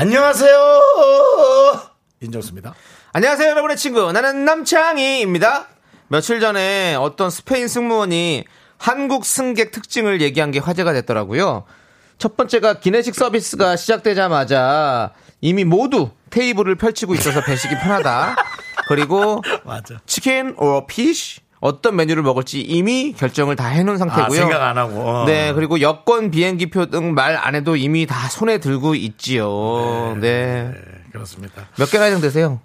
안녕하세요. 윤정수입니다. 안녕하세요, 여러분의 친구. 나는 남창희입니다. 며칠 전에 어떤 스페인 승무원이 한국 승객 특징을 얘기한 게 화제가 됐더라고요. 첫 번째가 기내식 서비스가 시작되자마자 이미 모두 테이블을 펼치고 있어서 배식이 편하다. 그리고 맞아. 치킨 or fish 어떤 메뉴를 먹을지 이미 결정을 다 해놓은 상태고요. 아, 생각 안 하고. 어. 네, 그리고 여권, 비행기표 등 말 안 해도 이미 다 손에 들고 있지요. 네. 네, 그렇습니다. 몇 개나 정되세요?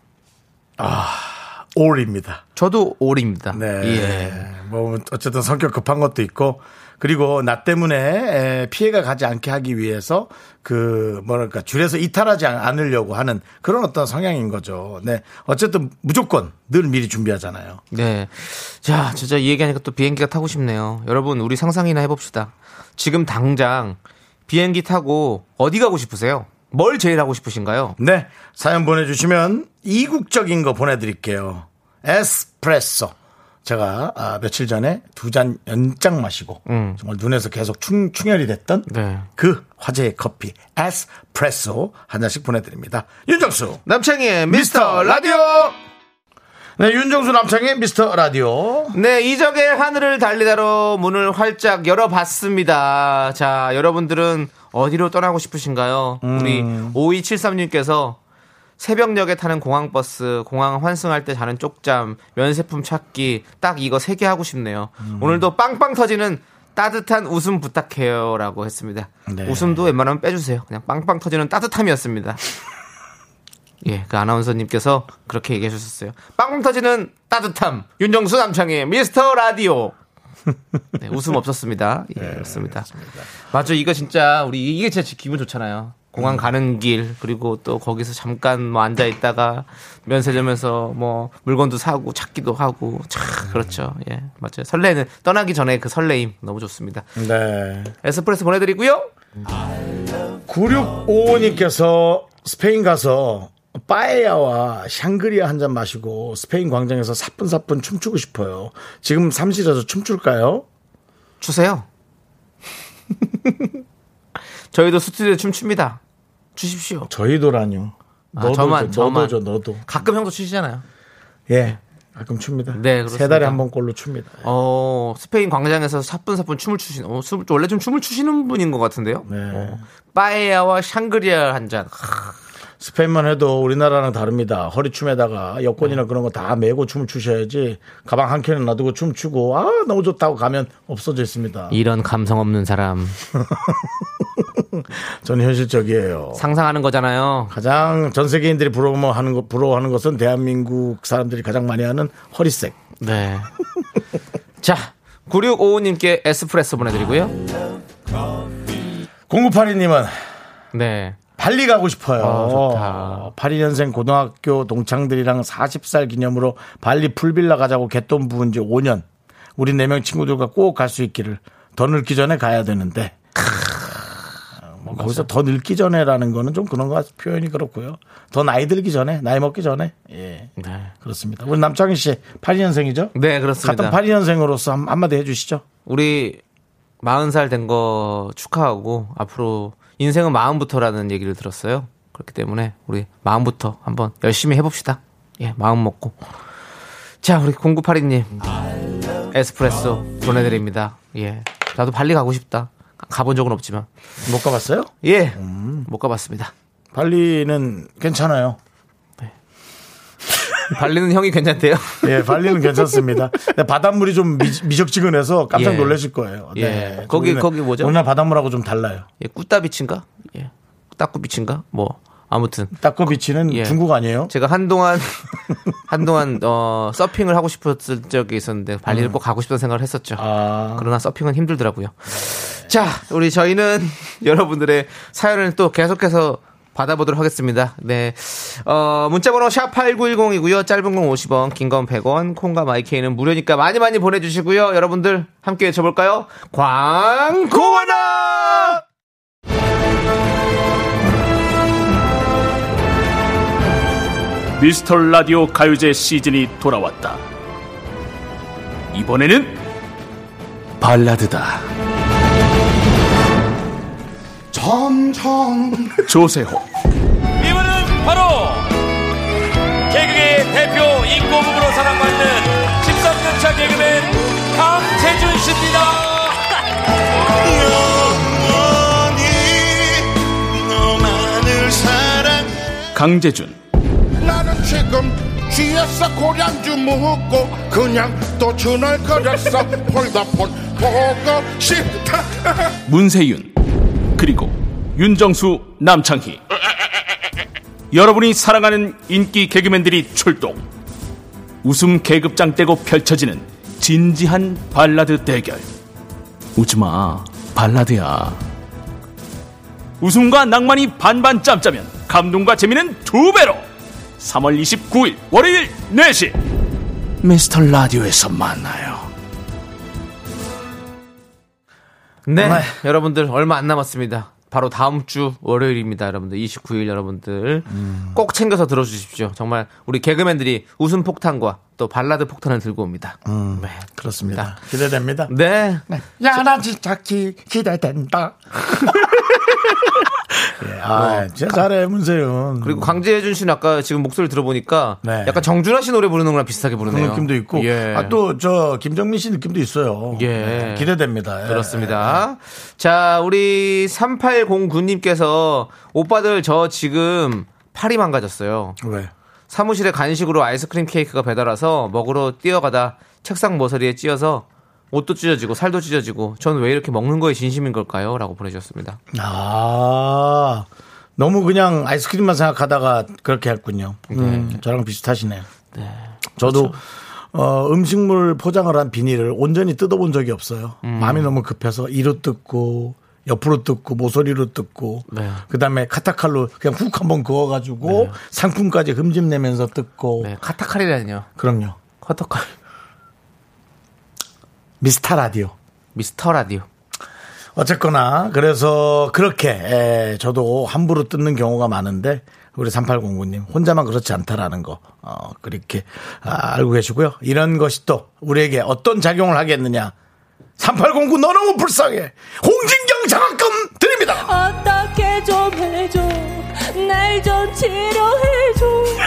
올입니다. 저도 올입니다. 네. 예. 뭐 어쨌든 성격 급한 것도 있고 그리고 나 때문에 에, 피해가 가지 않게 하기 위해서 그 뭐랄까 줄에서 이탈하지 않- 않으려고 하는 그런 어떤 성향인 거죠. 네. 어쨌든 무조건 늘 미리 준비하잖아요. 네. 자, 진짜 이 얘기하니까 또 비행기가 타고 싶네요. 여러분, 우리 상상이나 해봅시다. 지금 당장 비행기 타고 어디 가고 싶으세요? 뭘 제일 하고 싶으신가요? 네. 사연 보내주시면 이국적인 거 보내드릴게요. 에스프레소. 제가 아, 며칠 전에 두 잔 연장 마시고 정말 눈에서 계속 충, 충혈이 됐던 네. 그 화제의 커피 에스프레소 한 잔씩 보내드립니다. 윤정수. 남창희의 미스터 라디오! 네, 윤정수 남창의 미스터 라디오. 네, 이적의 하늘을 달리다로 문을 활짝 열어봤습니다. 자, 여러분들은 어디로 떠나고 싶으신가요? 우리 5273님께서 새벽역에 타는 공항버스, 공항 환승할 때 자는 쪽잠, 면세품 찾기, 딱 이거 세 개 하고 싶네요. 오늘도 빵빵 터지는 따뜻한 웃음 부탁해요. 라고 했습니다. 네. 웃음도 웬만하면 빼주세요. 그냥 빵빵 터지는 따뜻함이었습니다. 예, 그 아나운서님께서 그렇게 얘기해 주셨어요. 빵빵 터지는 따뜻함. 윤정수 남창의 미스터 라디오. 네, 웃음 없었습니다. 예, 그렇습니다. 맞아, 이거 진짜 우리 이게 진짜 기분 좋잖아요. 공항 가는 길 그리고 또 거기서 잠깐 뭐 앉아 있다가 면세점에서 뭐 물건도 사고 찾기도 하고 참 그렇죠. 예, 맞아요. 설레는 떠나기 전에 그 설레임 너무 좋습니다. 네. 에스프레소 보내드리고요. 9655님께서 스페인 가서 빠에야와 샹그리아 한 잔 마시고 스페인 광장에서 사뿐사뿐 춤추고 싶어요. 지금 사무실에서 춤출까요? 주세요. 저희도 스튜디오에 춤춥니다. 주십시오. 저희도라뇨. 아, 너도 저만, 줘, 너도 저만. 줘, 너도. 가끔 형도 추시잖아요. 예. 가끔 춥니다. 네, 그렇습니다. 세 달에 한 번 꼴로 춥니다. 어, 스페인 광장에서 사뿐사뿐 춤을 추시는, 어, 수- 원래 좀 춤을 추시는 분인 것 같은데요? 네. 어, 빠에야와 샹그리아 한 잔. 하, 스페인만 해도 우리나라랑 다릅니다. 허리춤에다가 여권이나 그런 거 다 메고 춤을 추셔야지 가방 한 켠에 놔두고 춤 추고 아 너무 좋다고 가면 없어져 있습니다. 이런 감성 없는 사람. 저는 현실적이에요. 상상하는 거잖아요. 가장 전 세계인들이 부러워하는 것 부러워하는 것은 대한민국 사람들이 가장 많이 하는 허리색. 네. 자, 9655님께 에스프레소 보내드리고요. 0982님은 네. 발리 가고 싶어요. 아, 좋다. 82년생 고등학교 동창들이랑 40살 기념으로 발리 풀빌라 가자고 갯돈 부은 지 5년. 우리 4명 친구들과 꼭 갈 수 있기를. 더 늙기 전에 가야 되는데. 뭐 거기서 더 늙기 전에라는 거는 좀 그런 거 같- 표현이 그렇고요. 더 나이 들기 전에, 나이 먹기 전에. 예. 네. 그렇습니다. 우리 남창희 씨 82년생이죠? 네, 그렇습니다. 같은 82년생으로서 한, 한마디 해주시죠. 우리 40살 된 거 축하하고 앞으로 인생은 마음부터라는 얘기를 들었어요. 그렇기 때문에 우리 마음부터 한번 열심히 해봅시다. 예, 마음 먹고. 자, 우리 0982님. 에스프레소 보내드립니다. 예. 나도 발리 가고 싶다. 가본 적은 없지만. 못 가봤어요? 예. 못 가봤습니다. 발리는 괜찮아요. 발리는 형이 괜찮대요. 예, 발리는 괜찮습니다. 바닷물이 좀 미, 미적지근해서 깜짝 예. 놀라실 거예요. 예. 네. 거기- 우리는 거기 뭐죠? 우리나라 바닷물하고 좀 달라요. 예, 꾸따비치인가? 예. 따꾸비치인가? 뭐, 아무튼. 따꺼비치는 예. 중국 아니에요? 제가 한동안 한동안 어 서핑을 하고 싶었을 적이 있었는데 발리를 꼭 가고 싶다는 생각을 했었죠. 아, 그러나 서핑은 힘들더라고요. 자, 우리 저희는 여러분들의 사연을 또 계속해서 받아보도록 하겠습니다. 네. 어, 문자번호 샵8910이고요. 짧은 건 50원, 긴 건 100원, 콩과 마이케이는 무료니까 많이 많이 보내주시고요. 여러분들 함께 외쳐볼까요? 광고나! 미스터 라디오 가요제 시즌이 돌아왔다. 이번에는 발라드다. 점점. 조세호, 이분은 바로 개그의 대표 인고부부로 사랑받는 13년차 개그맨 강재준 씨입니다. 영원히 너만을 사랑해. 강재준, 나는 지금 취했어 고량주 묻고 그냥 또 주널거렸어. 폴더폰 보고 싶다. 문세윤, 그리고 윤정수, 남창희. 여러분이 사랑하는 인기 개그맨들이 출동. 웃음 계급장 떼고 펼쳐지는 진지한 발라드 대결. 웃지마, 발라드야. 웃음과 낭만이 반반 짬짜면 감동과 재미는 두 배로. 3월 29일 월요일 4시 미스터 라디오에서 만나요. 네. 네. 여러분들 얼마 안 남았습니다. 바로 다음 주 월요일입니다, 여러분들. 29일 여러분들. 꼭 챙겨서 들어주십시오. 정말 우리 개그맨들이 웃음 폭탄과 또 발라드 폭탄을 들고 옵니다. 네. 그렇습니다. 기대됩니다. 네. 야, 나 진짜 기, 기대된다. 예, 아, 진짜 잘해, 문세윤. 그리고 강재준 씨는 아까 지금 목소리 들어보니까 네. 약간 정준하 씨 노래 부르는 거랑 비슷하게 부르네요. 느낌도 있고. 예. 아, 또, 저, 김정민 씨 느낌도 있어요. 예. 네, 기대됩니다. 예. 그렇습니다. 자, 우리 3809님께서 오빠들 저 지금 팔이 망가졌어요. 왜? 사무실에 간식으로 아이스크림 케이크가 배달 와서 먹으러 뛰어가다 책상 모서리에 찧어서 옷도 찢어지고 살도 찢어지고 전왜 이렇게 먹는 거에 진심인 걸까요? 라고 보내주셨습니다. 아, 너무 그냥 아이스크림만 생각하다가 그렇게 했군요. 음, 저랑 비슷하시네요. 저도 어, 음식물 포장을 한 비닐을 온전히 뜯어본 적이 없어요. 마음이 너무 급해서 이로 뜯고 옆으로 뜯고 모서리로 뜯고 네. 그다음에 카타칼로 그냥 훅 한번 그어가지고 상품까지 흠집내면서 뜯고 네, 카타칼이라니요. 그럼요. 카타칼. 미스터 라디오. 미스터 라디오. 어쨌거나 그래서 그렇게 에, 저도 함부로 뜯는 경우가 많은데 우리 3809님 혼자만 그렇지 않다라는 거 어, 그렇게 아, 알고 계시고요. 이런 것이 또 우리에게 어떤 작용을 하겠느냐. 3809너 너무 불쌍해. 홍진경 장학금 드립니다. 어떻게 좀 해줘 날 좀 치료해줘 이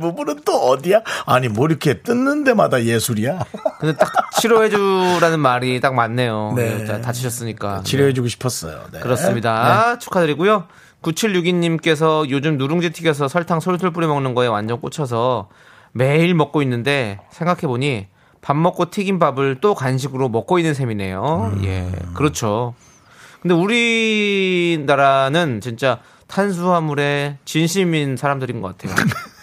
부분은 또 어디야? 아니 뭐 이렇게 뜯는 데마다 예술이야. 근데 딱 치료해주라는 말이 딱 맞네요. 네. 네, 다- 다치셨으니까. 치료해주고 싶었어요. 네. 그렇습니다. 축하드리고요. 9762님께서 요즘 누룽지 튀겨서 설탕 솔솔 뿌려 먹는 거에 완전 꽂혀서 매일 먹고 있는데 생각해 보니 밥 먹고 튀긴 밥을 또 간식으로 먹고 있는 셈이네요. 예, 그렇죠. 근데 우리나라는 진짜 탄수화물에 진심인 사람들인 것 같아요.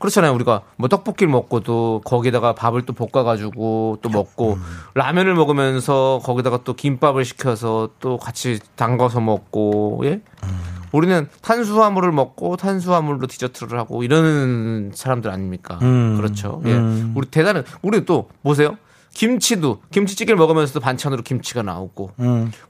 그렇잖아요. 우리가 뭐 떡볶이를 먹고도 거기다가 밥을 또 볶아가지고 또 먹고 라면을 먹으면서 거기다가 또 김밥을 시켜서 또 같이 담가서 먹고 예. 우리는 탄수화물을 먹고 탄수화물로 디저트를 하고 이러는 사람들 아닙니까? 그렇죠. 예. 우리 대단한 우리 또 보세요. 김치도 김치찌개를 먹으면서도 반찬으로 김치가 나오고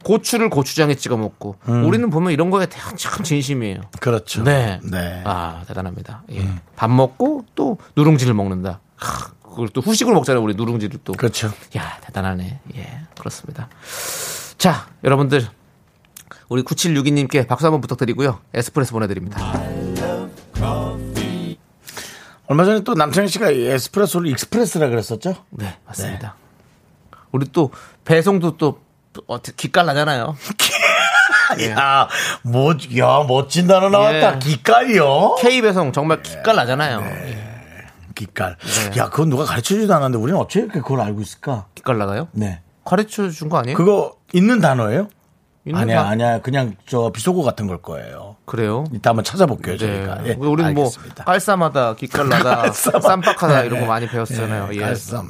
고추를 고추장에 찍어 먹고 우리는 보면 이런 거에 대한 참 진심이에요. 그렇죠. 네. 네. 아, 대단합니다. 예. 밥 먹고 또 누룽지를 먹는다. 하, 그걸 또 후식으로 먹잖아요, 우리 누룽지를 또. 그렇죠. 야, 대단하네. 예, 그렇습니다. 자, 여러분들. 우리 9762님께 박수 한번 부탁드리고요. 에스프레소 보내드립니다. 얼마 전에 또 남창희 씨가 이 에스프레소를 express라 그랬었죠? 네, 맞습니다. 우리 또 배송도 또 어떻게 기깔나잖아요. 야, 뭐, 야, 멋진 단어 나왔다. 예. 기깔이요? K 배송 정말 기깔나잖아요. 기깔. 네. 야, 그건 누가 가르쳐 주지도 않았는데 우리는 어떻게 그걸 알고 있을까? 기깔나가요? 네. 가르쳐 준 거 아니에요? 그거 있는 단어예요? 아니야, 아니야. 그냥 저 비속어 같은 걸 거예요. 그래요. 이따 한번 찾아볼게요, 네. 저희가. 예, 우리는 뭐. 깔쌈하다, 기깔나다, 깔쌈. 쌈박하다 네, 이런 거 네. 많이 배웠잖아요. 네, 예, 깔쌈,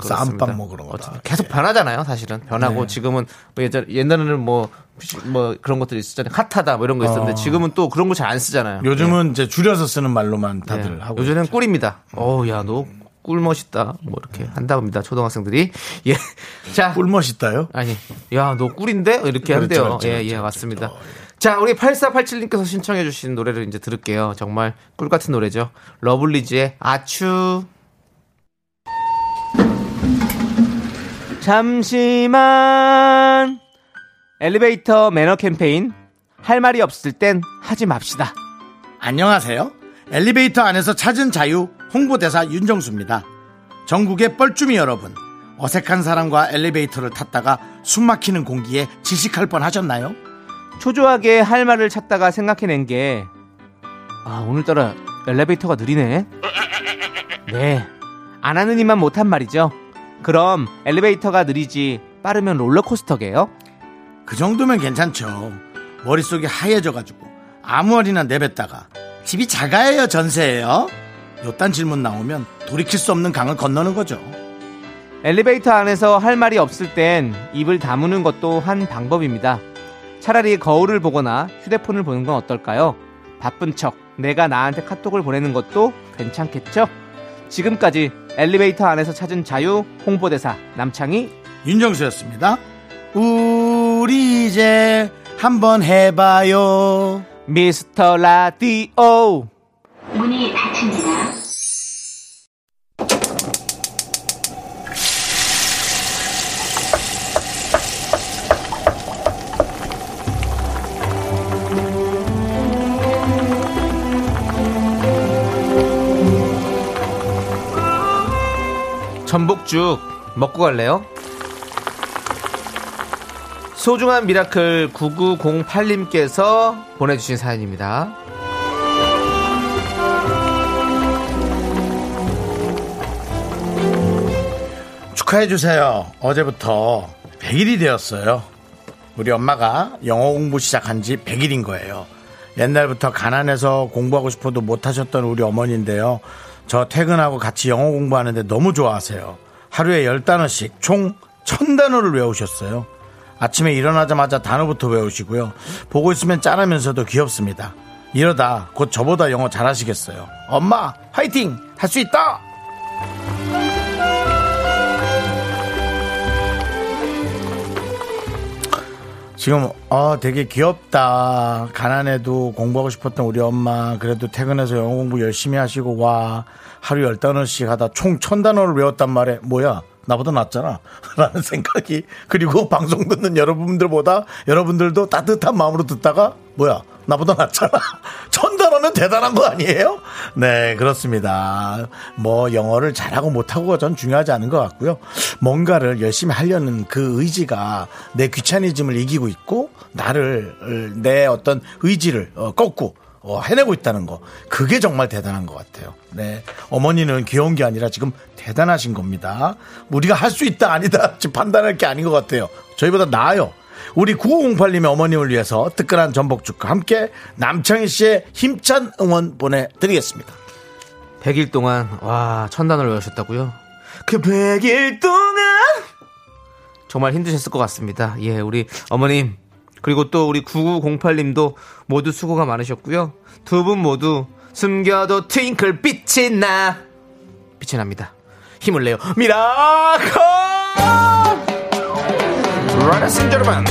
뭐 그런 거다. 어쨌든 계속 변하잖아요, 사실은. 변하고 네. 지금은 뭐 예전 옛날에는 뭐, 뭐 그런 것들이 있었잖아요. 핫하다 뭐 이런 거 있었는데 어. 지금은 또 그런 거 잘 안 쓰잖아요. 요즘은 이제 줄여서 쓰는 말로만 예. 다들 예. 하고. 있죠. 꿀입니다. 어우, 야, 너 꿀 멋있다. 뭐 이렇게 한다고합니다 초등학생들이. 예. 자, 꿀 멋있다요? 아니, 야, 너 꿀인데? 이렇게 그렇죠, 한대요. 그렇죠, 예, 그렇죠, 예, 그렇죠. 맞습니다. 자, 우리 8487님께서 신청해 주신 노래를 이제 들을게요. 정말 꿀 같은 노래죠. 러블리즈의 아추. 잠시만. 엘리베이터 매너 캠페인. 할 말이 없을 땐 하지 맙시다. 안녕하세요. 엘리베이터 안에서 찾은 자유 홍보대사 윤정수입니다. 전국의 뻘쭘이 여러분, 어색한 사람과 엘리베이터를 탔다가 숨 막히는 공기에 질식할 뻔 하셨나요? 초조하게 할 말을 찾다가 생각해낸 게, 아, 오늘따라 엘리베이터가 느리네. 네. 안 하는 이만 못한 말이죠. 그럼 엘리베이터가 느리지 빠르면 롤러코스터게요? 그 정도면 괜찮죠. 머릿속이 하얘져가지고 아무 말이나 내뱉다가 집이 작아요 전세예요? 요딴 질문 나오면 돌이킬 수 없는 강을 건너는 거죠. 엘리베이터 안에서 할 말이 없을 땐 입을 다무는 것도 한 방법입니다. 차라리 거울을 보거나 휴대폰을 보는 건 어떨까요? 바쁜 척 내가 나한테 카톡을 보내는 것도 괜찮겠죠? 지금까지 엘리베이터 안에서 찾은 자유 홍보대사 남창희 윤정수였습니다. 우리 이제 한번 해봐요. 미스터 라디오 문이 닫힙니다. 전복죽 먹고 갈래요? 소중한 miracle 9908님께서 보내주신 사연입니다. 축하해주세요. 어제부터 100일이 되었어요. 우리 엄마가 영어 공부 시작한 지 100일인 거예요. 옛날부터 가난해서 공부하고 싶어도 못하셨던 우리 어머니인데요. 저 퇴근하고 같이 영어 공부하는데 너무 좋아하세요. 하루에 10단어씩 총 1000단어를 외우셨어요. 아침에 일어나자마자 단어부터 외우시고요. 보고 있으면 짠하면서도 귀엽습니다. 이러다 곧 저보다 영어 잘하시겠어요. 엄마, 화이팅! 할 수 있다! 지금 어 되게 귀엽다. 가난해도 공부하고 싶었던 우리 엄마. 그래도 퇴근해서 영어 공부 열심히 하시고 와. 하루 열 단어씩 하다 총 천 단어를 외웠단 말에 뭐야? 나보다 낫잖아. 라는 생각이. 그리고 방송 듣는 여러분들보다 여러분들도 따뜻한 마음으로 듣다가 뭐야? 나보다 낫잖아. 천 단어면 대단한 거 아니에요? 네 그렇습니다 뭐 영어를 잘하고 못하고가 전 중요하지 않은 것 같고요 뭔가를 열심히 하려는 그 의지가 내 귀차니즘을 이기고 있고 나를 어, 내 어떤 의지를 어, 꺾고 어, 해내고 있다는 거 그게 정말 대단한 것 같아요. 네 어머니는 귀여운 게 아니라 지금 대단하신 겁니다. 우리가 할 수 있다 아니다 지금 판단할 게 아닌 것 같아요. 저희보다 나아요. 우리 9508님의 어머님을 위해서 뜨끈한 전복죽과 함께 남창희 씨의 힘찬 응원 보내드리겠습니다. 100일 동안 와 천단어를 외우셨다고요? 그 100일 동안 정말 힘드셨을 것 같습니다. 예, 우리 어머님 그리고 또 우리 9908님도 모두 수고가 많으셨고요. 두 분 모두 숨겨도 트윙클 빛이 나 빛이 납니다. 힘을 내요. 미라클! Ladies and gentlemen.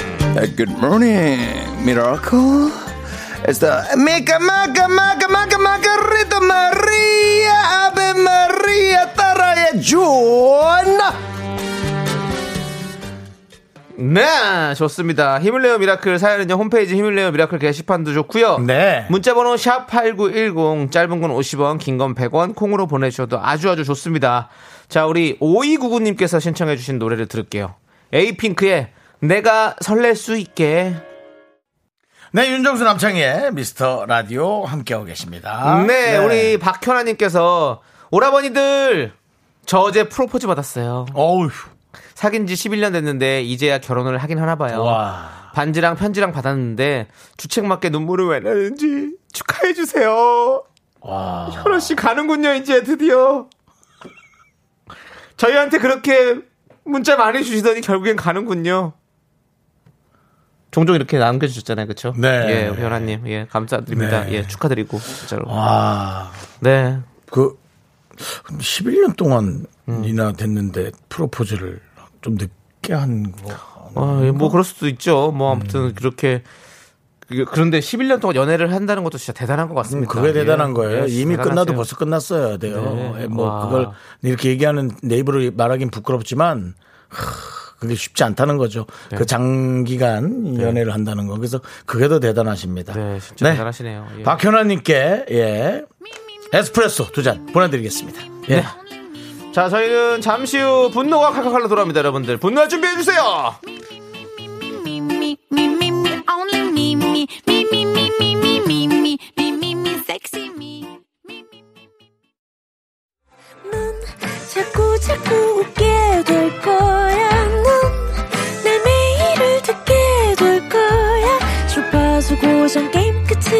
Good morning, miracle. It's the Mica Maca Maca Maca Macarita Maria Ave Maria 따라해 주나. 네, 좋습니다. 힘을 내요 miracle 사연은요, 홈페이지 힘을 내요 miracle 게시판도 좋고요 네. 문자번호 샵8910, 짧은 건 50원, 긴 건 100원, 콩으로 보내주셔도 아주 아주 좋습니다. 자, 우리 5299님께서 신청해주신 노래를 들을게요. 에이핑크의 내가 설렐 수 있게. 네 윤정수 남창희의 미스터 라디오 함께하고 계십니다. 네, 우리 박현아님께서 오라버니들, 저 어제 프로포즈 받았어요. 어우 사귄 지 11년 됐는데 이제야 결혼을 하긴 하나 봐요. 와. 반지랑 편지랑 받았는데 주책 맞게 눈물을 왜 나는지 축하해 주세요. 와. 현호 씨 가는군요 이제 드디어. 저희한테 그렇게 문자 많이 주시더니 결국엔 가는군요. 종종 이렇게 남겨주셨잖아요, 그렇죠? 네. 예, 현아님, 예, 감사드립니다. 네. 예, 축하드리고 진짜로. 와. 네, 그 11년 동안이나 됐는데 프로포즈를 좀 늦게 한 거. 어, 예, 뭐 그럴 수도 있죠. 뭐 아무튼 그렇게 그게- 그런데 11년 동안 연애를 한다는 것도 진짜 대단한 것 음, 같습니다. 그게 대단한 예, 거예요. 예, 이미 대단하세요. 끝나도 벌써 끝났어야 돼요. 네. 예, 뭐 와. 그걸 이렇게 얘기하는 내 입으로 말하긴 부끄럽지만 하, 그게 쉽지 않다는 거죠. 네. 그 장기간 네. 연애를 한다는 거. 그래서 그게 더 대단하십니다. 네, 진짜 네. 대단하시네요. 예. 박현아님께 예 에스프레소 두 잔 보내드리겠습니다. 예. 네. 자, 저희는 잠시 후 분노가 칼칼칼로 돌아옵니다, 여러분들. 분노 준비해 주세요. 자꾸 자꾸 웃게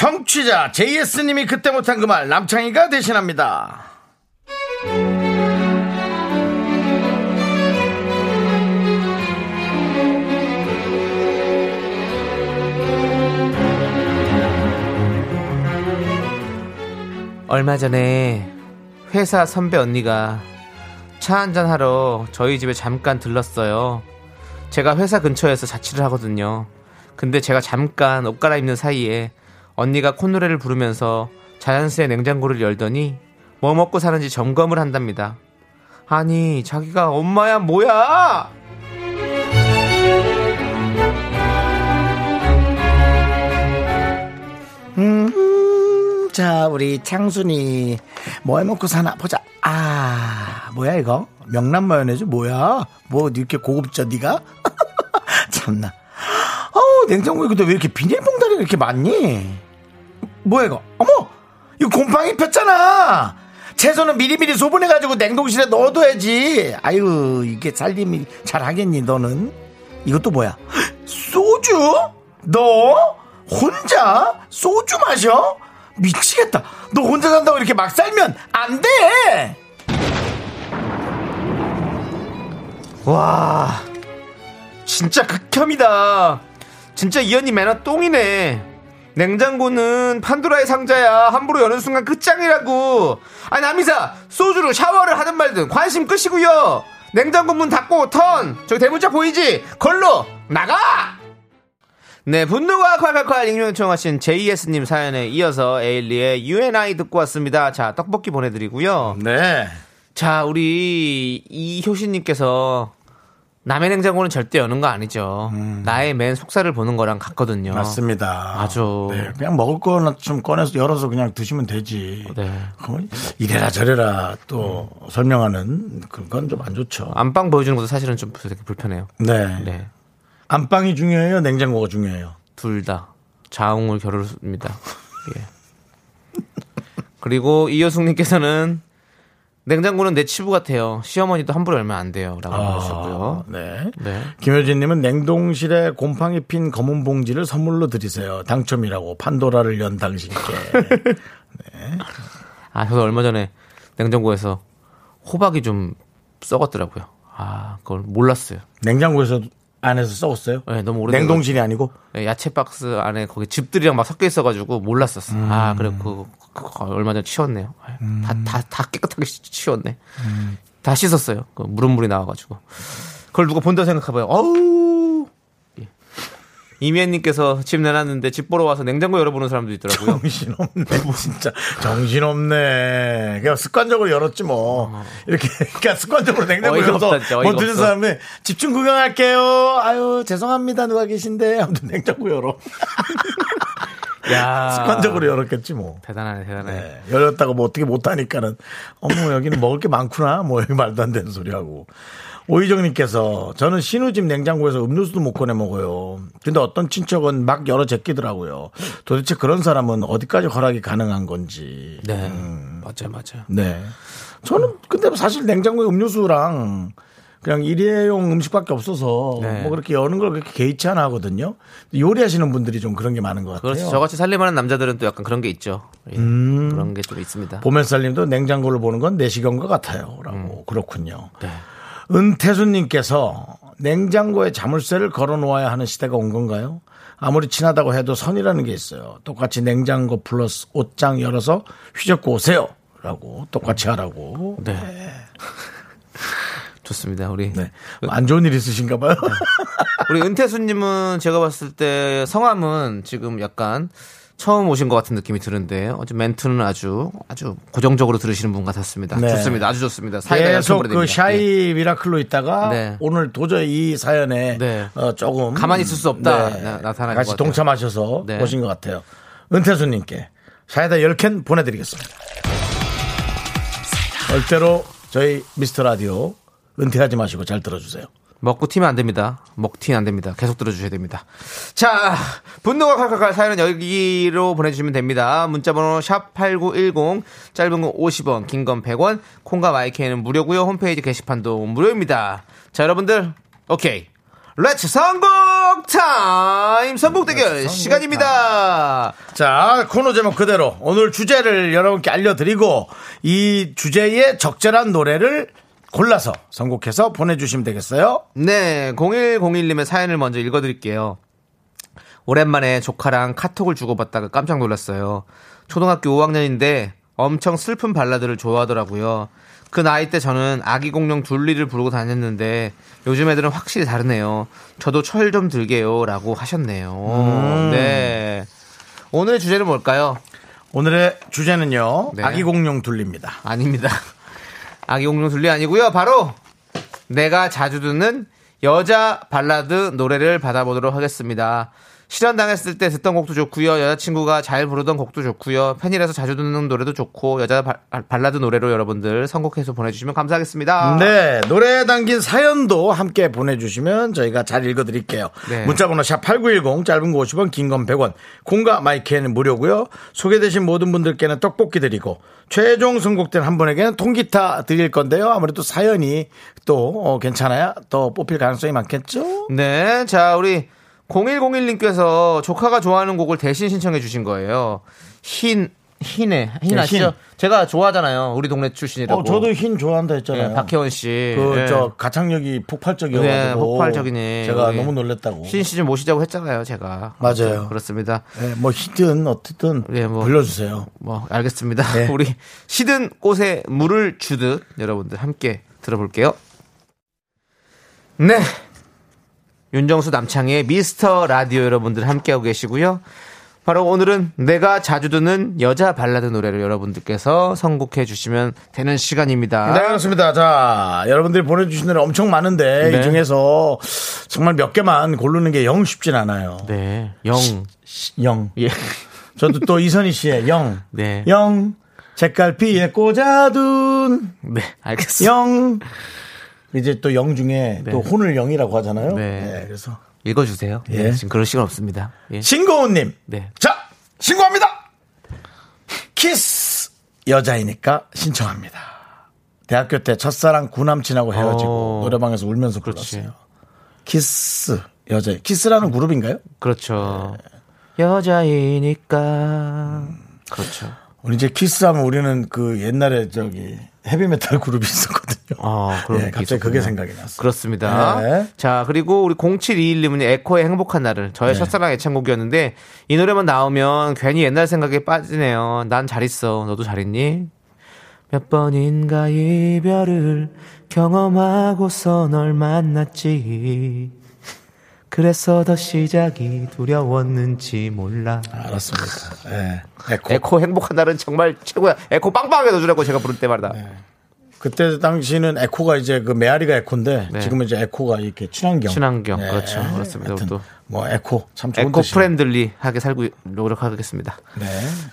청취자 JS님이 그때 못한 그 말 남창희가 대신합니다. 얼마 전에 회사 선배 언니가 차 한잔 하러 저희 집에 잠깐 들렀어요. 제가 회사 근처에서 자취를 하거든요. 근데 제가 잠깐 옷 갈아입는 사이에 언니가 콧노래를 부르면서 자연스레 냉장고를 열더니 뭐 먹고 사는지 점검을 한답니다. 아니, 자기가 엄마야, 뭐야! 음, 자, 우리 창순이 뭐 해 먹고 사나 보자. 아, 뭐야 이거? 명란 마요네즈 뭐야? 뭐 이렇게 고급져 네가? 참나. 어우, 냉장고에 근데 왜 이렇게 비닐봉다리가 이렇게 많니? 뭐야 이거? 어머! 이거 곰팡이 폈잖아! 채소는 미리미리 소분해가지고 냉동실에 넣어둬야지. 아유, 이게 살림이 잘 하겠니, 너는? 이것도 뭐야? 소주? 너? 혼자? 소주 마셔? 미치겠다. 너 혼자 산다고 이렇게 막 살면 안 돼! 와, 진짜 극혐이다. 진짜 이 언니 매너 똥이네. 냉장고는 판도라의 상자야. 함부로 여는 순간 끝장이라고. 아니, 남이사, 소주로 샤워를 하든 말든 관심 끄시고요. 냉장고 문 닫고 턴. 저기 대문자 보이지? 걸로 나가! 네, 분노가 콸콸콸 익명 요청하신 JS님 사연에 이어서 에일리의 UNI 듣고 왔습니다. 자, 떡볶이 보내드리고요. 네. 자, 우리 이효신님께서 남의 냉장고는 절대 여는 거 아니죠. 나의 맨 속살을 보는 거랑 같거든요. 음. 맞습니다. 아주. 네, 그냥 먹을 거나 좀 꺼내서 열어서 그냥 드시면 되지. 네. 이래라 저래라 또 설명하는 그건 좀 안 좋죠. 안방 보여주는 것도 사실은 좀 되게 불편해요. 네. 네. 안방이 중요해요? 냉장고가 중요해요? 둘 다 자웅을 겨루습니다. 예. 그리고 이효숙님께서는 냉장고는 내 치부 같아요. 시어머니도 함부로 열면 안 돼요. 라고 하셨고요. 네. 네. 김효진님은 냉동실에 곰팡이 핀 검은 봉지를 선물로 드리세요. 당첨이라고 판도라를 연 당신께. 아, 저도 얼마 전에 냉장고에서 호박이 좀 썩었더라고요. 아, 그걸 몰랐어요. 냉장고에서 안에서 썩었어요? 네, 너무 오래된 냉동실이 아니고? 네, 야채 박스 안에 거기 즙들이랑 막 섞여 있어가지고 몰랐었어. 요 아, 그래 그, 그, 그 얼마 전에 치웠네요. 다, 다, 다 깨끗하게 치- 치웠네. 다 씻었어요. 그 물은 물이 나와가지고. 그걸 누가 본다 생각해봐요. 어우. 예. 이미애님께서 집 내놨는데 집 보러 와서 냉장고 열어보는 사람도 있더라고요. 정신없네, 진짜. 정신없네. 그냥 습관적으로 열었지 뭐. 이렇게, 그냥 습관적으로 냉장고 열어서 못 드는. 사람이 집중 구경할게요. 아유, 죄송합니다. 누가 계신데. 아무튼 냉장고 열어. 야 습관적으로 열었겠지 뭐. 대단하네, 대단해. 네, 열렸다가 뭐 어떻게 못하니까는 어머 여기는 먹을 게 많구나 뭐 여기 말도 안 되는 소리 하고 오희정님께서 저는 신우집 냉장고에서 음료수도 못 꺼내 먹어요. 근데 어떤 친척은 막 열어 제끼더라고요. 도대체 그런 사람은 어디까지 허락이 가능한 건지. 네. 음. 맞아요, 맞아요. 네. 저는 근데 사실 냉장고에 음료수랑 그냥 일회용 음식밖에 없어서 네. 뭐 그렇게 여는 걸 그렇게 개의치 않아 하거든요. 요리하시는 분들이 좀 그런 게 많은 것 같아요. 그렇죠. 저같이 살림하는 남자들은 또 약간 그런 게 있죠. 예, 음. 그런 게 좀 있습니다. 보면살님도 냉장고를 보는 건 내시경과 같아요. 라고. 그렇군요. 네. 은태수님께서 냉장고에 자물쇠를 걸어 놓아야 하는 시대가 온 건가요? 아무리 친하다고 해도 선이라는 게 있어요. 똑같이 냉장고 플러스 옷장 열어서 휘젓고 오세요. 라고 똑같이 하라고. 네. 좋습니다. 우리 네. 안 좋은 일 있으신가 봐요. 우리 은태수님은 제가 봤을 때 성함은 지금 약간 처음 오신 것 같은 느낌이 드는데 어제 멘트는 아주 아주 고정적으로 들으시는 분 같았습니다. 네. 좋습니다. 아주 좋습니다. 사이가 계속 그. 샤이 미라클로 있다가 네. 오늘 도저히 이 사연에 네. 어, 조금 가만히 있을 수 없다. 나- 나타날 같이. 동참하셔서 네. 오신 것 같아요. 은태수님께 사이다 10캔 보내드리겠습니다. 절대로 저희 미스터 라디오 은퇴하지 마시고 잘 들어주세요. 먹고 튀면 안 됩니다. 먹튀는 안 됩니다. 계속 들어주셔야 됩니다. 자, 분노가 칼칼칼 사연은 여기로 보내주시면 됩니다. 문자번호 샵8910, 짧은 건 50원, 긴 건 100원, 콩과 마이크는 무료고요 홈페이지 게시판도 무료입니다. 자, 여러분들, 오케이. Let's 선곡 타임! 선곡 대결 시간입니다. 자, 코너 제목 그대로 오늘 주제를 여러분께 알려드리고 이 주제에 적절한 노래를 골라서 선곡해서 보내주시면 되겠어요. 네, 0101님의 사연을 먼저 읽어드릴게요. 오랜만에 조카랑 카톡을 주고받다가 깜짝 놀랐어요. 초등학교 5학년인데 엄청 슬픈 발라드를 좋아하더라고요. 그 나이 때 저는 아기 공룡 둘리를 부르고 다녔는데 요즘 애들은 확실히 다르네요. 저도 철 좀 들게요. 라고 하셨네요. 네. 오늘의 주제는 뭘까요? 오늘의 주제는요. 네. 아기 공룡 둘립니다. 아닙니다. 아기 공룡 둘리 아니고요. 바로 내가 자주 듣는 여자 발라드 노래를 받아보도록 하겠습니다. 실현당했을 때 듣던 곡도 좋고요. 여자친구가 잘 부르던 곡도 좋고요. 팬이라서 자주 듣는 노래도 좋고 여자 발- 발라드 노래로 여러분들 선곡해서 보내주시면 감사하겠습니다. 네, 노래에 담긴 사연도 함께 보내주시면 저희가 잘 읽어드릴게요. 네. 문자번호 샵8910, 짧은 거 50원, 긴 건 100원, 콩과 마이크는 무료고요. 소개되신 모든 분들께는 떡볶이 드리고, 최종 선곡된 한 분에게는 통기타 드릴 건데요. 아무래도 사연이 또 어, 괜찮아야 또 뽑힐 가능성이 많겠죠? 네, 자 우리 0101님께서 조카가 좋아하는 곡을 대신 신청해 주신 거예요. 흰 흰에 흰 네, 아시죠? 흰. 제가 좋아하잖아요. 우리 동네 출신이라고. 어, 저도 흰 좋아한다 했잖아요. 네, 박혜원 씨. 그, 네. 저, 가창력이 폭발적이어가지고. 네, 폭발적이네. 제가 너무 놀랬다고. 흰 씨 좀 모시자고 했잖아요, 제가. 맞아요. 그렇습니다. 네, 뭐, 히든, 어쨌든, 네, 뭐. 불러주세요. 뭐 알겠습니다. 네. 우리 시든 꽃에 물을 주듯 여러분들 함께 들어볼게요. 네. 윤정수 남창희의 미스터 라디오 여러분들 함께하고 계시고요. 바로 오늘은 내가 자주 듣는 여자 발라드 노래를 여러분들께서 선곡해 주시면 되는 시간입니다. 네, 그렇습니다. 자, 여러분들이 보내주신 노래 엄청 많은데, 네. 이 중에서 정말 몇 개만 고르는 게 영 쉽진 않아요. 네. 영. 영. 예. 저도 또 이선희 씨의 영. 네. 영. 책갈피에 꽂아둔 네. 알겠습니다. 영. 이제 또 영 중에 네. 또 혼을 영이라고 하잖아요. 네. 네, 그래서. 읽어주세요. 네, 예. 지금 그럴 시간 없습니다. 예. 신고은님. 네. 자, 신고합니다. 키스 여자이니까 신청합니다. 대학교 때 첫사랑 구남친하고 헤어지고 어. 노래방에서 울면서 그렇지. 불렀어요. 키스 여자 키스라는 그룹인가요? 그렇죠. 여자이니까. 그렇죠. 우리 이제 키스하면 우리는 그 옛날에 저기 헤비메탈 그룹이 있었거든요. 아, 그런 예, 게 갑자기 있었군요. 그게 생각이 났어요. 그렇습니다. 네. 자, 그리고 우리 0721님은 에코의 행복한 날을 저의 네. 첫사랑 애창곡이었는데 이 노래만 나오면 괜히 옛날 생각에 빠지네요. 난 잘 있어. 너도 잘 있니? 몇 번인가 이별을 경험하고서 널 만났지. 그래서 더 시작이 두려웠는지 몰라. 알았습니다. 예. 에코. 에코 행복한 날은 정말 최고야. 에코 빵빵하게 넣어주라고 제가 부를 때마다. 그때 당시는 에코가 이제 그 메아리가 에코인데 네. 지금은 이제 에코가 이렇게 친환경. 친환경. 그렇죠. 그렇습니다. 또. 뭐 에코 참 좋은 eco. friendly하게 살고 노력하겠습니다. 네.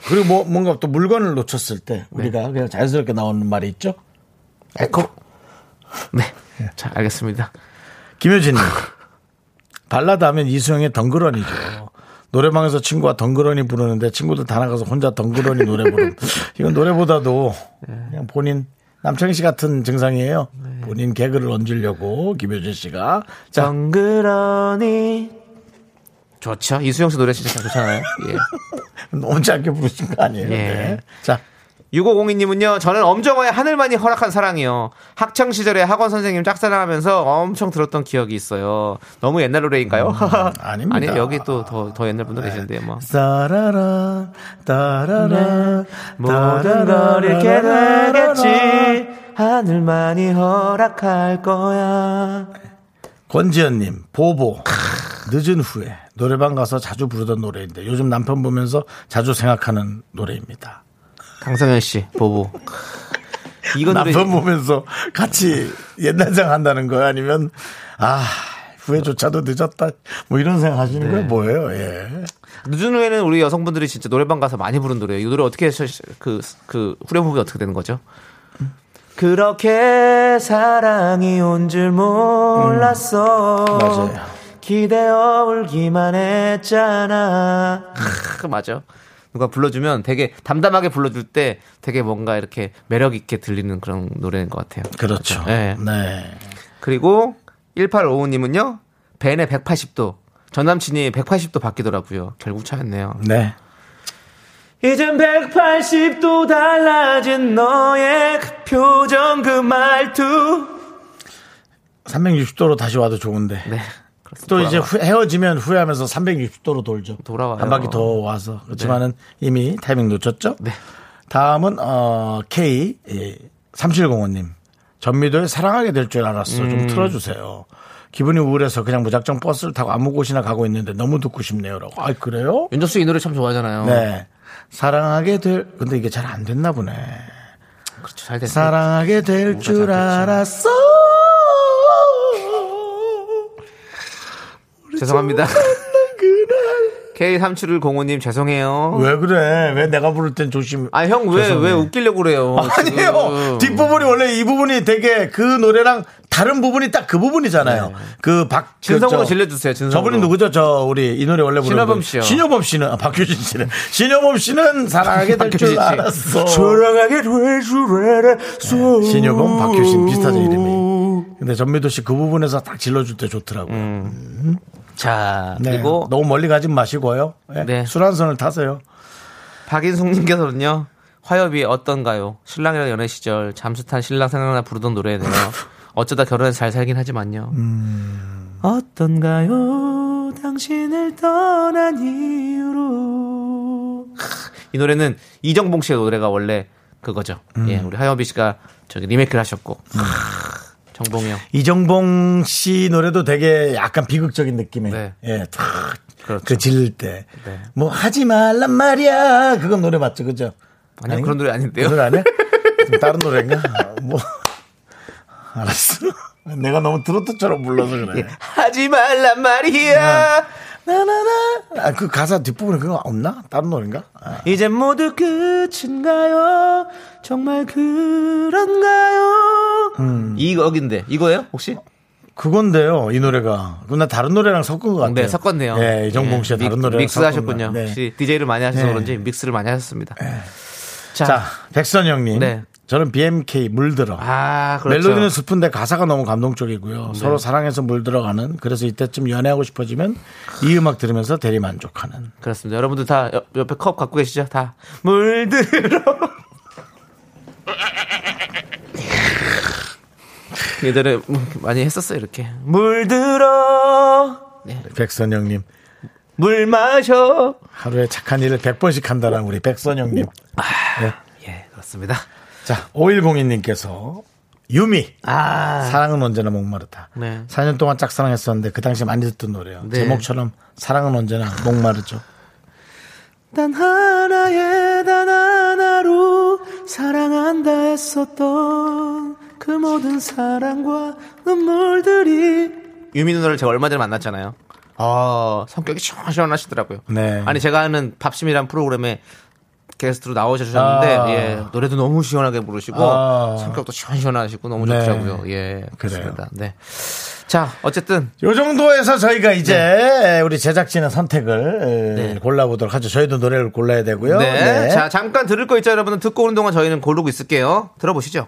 그리고 뭐 뭔가 또 물건을 놓쳤을 때 네. 우리가 그냥 자연스럽게 나오는 말이 있죠. 에코. 네. 자, 알겠습니다. 김효진님. 발라드 하면 이수영의 덩그러니죠. 노래방에서 친구와 덩그러니 부르는데 친구들 다 나가서 혼자 덩그러니 노래 부름. 이건 노래보다도 그냥 본인 남창희 씨 같은 증상이에요. 본인 개그를 얹으려고 김효진 씨가 자 덩그러니. 좋죠. 이수영 씨 노래 진짜 좋잖아요. 예. 너무 짧게 부르신 거 아니에요? 예. 네. 자 6502님은요, 저는 엄정화의 하늘만이 허락한 사랑이요. 학창 시절에 학원 선생님 짝사랑하면서 엄청 들었던 기억이 있어요. 너무 옛날 노래인가요? 아닙니다. 아니, 여기 또 더, 더 옛날 분들 계신데, 뭐. 따라라 따라라 모든 걸 잃게 되겠지. 하늘만이 허락할 거야. 권지현님 보보 늦은 후에 노래방 가서 자주 부르던 노래인데 요즘 남편 보면서 자주 생각하는 노래입니다. 강성현 씨, 보보. 이건 남편 보면서 같이 옛날 생각한다는 거야 아니면 아 후회조차도 늦었다 뭐 이런 생각 하시는 네. 거예요 뭐예요? 예. 늦은 후에는 우리 여성분들이 진짜 노래방 가서 많이 부른 노래예요. 이 노래 어떻게 해서 그, 그 후렴 부분이 어떻게 되는 거죠? 그렇게 사랑이 온 줄 몰랐어. 맞아요. 기대어 울기만 했잖아. 크, 맞아. 누가 불러주면 되게 담담하게 불러줄 때 되게 뭔가 이렇게 매력 있게 들리는 그런 노래인 것 같아요. 그렇죠. 네. 네. 그리고 1855님은요. 벤의 180도. 전 남친이 180도 바뀌더라고요. 결국 차였네요. 네. 이젠 180도 달라진 너의 그 표정 그 말투 360도로 다시 와도 좋은데. 네 또 이제 후- 헤어지면 후회하면서 360도로 돌죠. 돌아와요. 한 바퀴 더 와서. 그렇지만은 이미 타이밍 놓쳤죠. 네. 다음은 어 K 3705님. 전미도에 사랑하게 될 줄 알았어. 음. 좀 틀어주세요. 기분이 우울해서 그냥 무작정 버스를 타고 아무 곳이나 가고 있는데 너무 듣고 싶네요라고. 아 그래요? 윤정수 이 노래 참 좋아하잖아요 네. 사랑하게 될 근데 이게 잘 안 됐나 보네. 그렇죠 잘 됐어요 사랑하게 될 줄 알았어. 죄송합니다 K3705님 죄송해요 왜 그래? 왜 내가 부를 땐 조심. 아 형 왜 왜. 웃기려고 그래요 아니에요. 뒷부분이 원래 이 부분이 되게 그 노래랑 다른 부분이 딱 그 부분이잖아요. 그 박, 그 진성으로 저- 질러주세요 진성으로 저분이 누구죠? 저 우리 이 노래 원래 부르는 신여범 분. 씨요. 신여범 씨는 아, 박효진 씨는 신여범 씨는 사랑하게 될 박효진 줄 씨. 알았어. 사랑하게 될줄 알았어 신여범 박효신 비슷하죠 이름이. 근데 전미도 씨 그 부분에서 딱 질러줄 때 좋더라고요. 자 네. 그리고 너무 멀리 가지 마시고요. 네. 네. 술한 손을 타세요. 박인숙님께서는요 화요비 어떤가요? 신랑이랑 연애 시절 잠수 탄 신랑 생각나 부르던 노래네요. 어쩌다 결혼해서 잘 살긴 하지만요. 어떤가요? 당신을 떠난 이유로 이 노래는 이정봉 씨의 노래가 원래 그거죠. 예, 우리 하여비 씨가 저기 리메이크를 하셨고 정봉이 형. 이정봉 씨 노래도 되게 약간 비극적인 느낌의 네. 예, 탁 그렇죠. 그 질릴 때. 네. 뭐 하지 말란 말이야. 그건 노래 맞죠, 그죠? 아니요, 아닌가? 그런 노래 아닌데요. 그 노래 아니야? 좀 다른 노래인가? 뭐 알았어. 내가 너무 트로트처럼 불러서 그래. 하지 말란 말이야. 나나나. 아, 그 가사 뒷부분에 그거 없나? 다른 노래인가? 아, 이제 모두 끝인가요? 정말 그런가요? 음. 이거긴데 이거예요 혹시? 그건데요, 이 노래가. 그나 다른 노래랑 섞은 것 같아요. 네 섞었네요. 예, 이정봉 씨가 예, 다른 믹- 노래랑 믹스 하셨군요. 것. 네. 혹시 DJ를 많이 하셔서 네. 그런지 믹스를 많이 하셨습니다. 자, 자, 백선영님. 네. 저는 BMK 물들어. 아 그렇죠. 멜로디는 슬픈데 가사가 너무 감동적이고요. 서로 사랑해서 물들어가는. 그래서 이때쯤 연애하고 싶어지면 이 음악 들으면서 대리 만족하는. 그렇습니다. 여러분들 다 옆, 옆에 컵 갖고 계시죠? 다 물들어. 예전에 많이 했었어요 이렇게 물들어 네. 백선영님. 물 마셔 하루에 착한 일을 100번씩 한다는 우리 백선영님. 네. 예 그렇습니다 자, 5102님께서 유미. 아, 사랑은 언제나 목마르다. 네. 4년 동안 짝사랑했었는데 그 당시 많이 듣던 노래요. 네. 제목처럼 사랑은 언제나 목마르죠. 단 하나의 단 하나로 사랑한다 했었던 그 모든 사랑과 눈물들이 유미 누나를 제가 얼마 전에 만났잖아요. 아 성격이 시원시원하시더라고요. 네. 아니 제가 하는 밥심이란 프로그램에 게스트로 나오셨는데 아. 예 노래도 너무 시원하게 부르시고 아. 성격도 시원시원하시고 너무 네. 좋더라고요. 예 그래요. 그렇습니다. 네. 자 어쨌든 요 정도에서 저희가 이제 우리 제작진의 선택을 네. 골라보도록 하죠. 저희도 노래를 골라야 되고요. 네. 자, 잠깐 들을 거 있죠, 여러분들. 듣고 오는 동안 저희는 고르고 있을게요. 들어보시죠.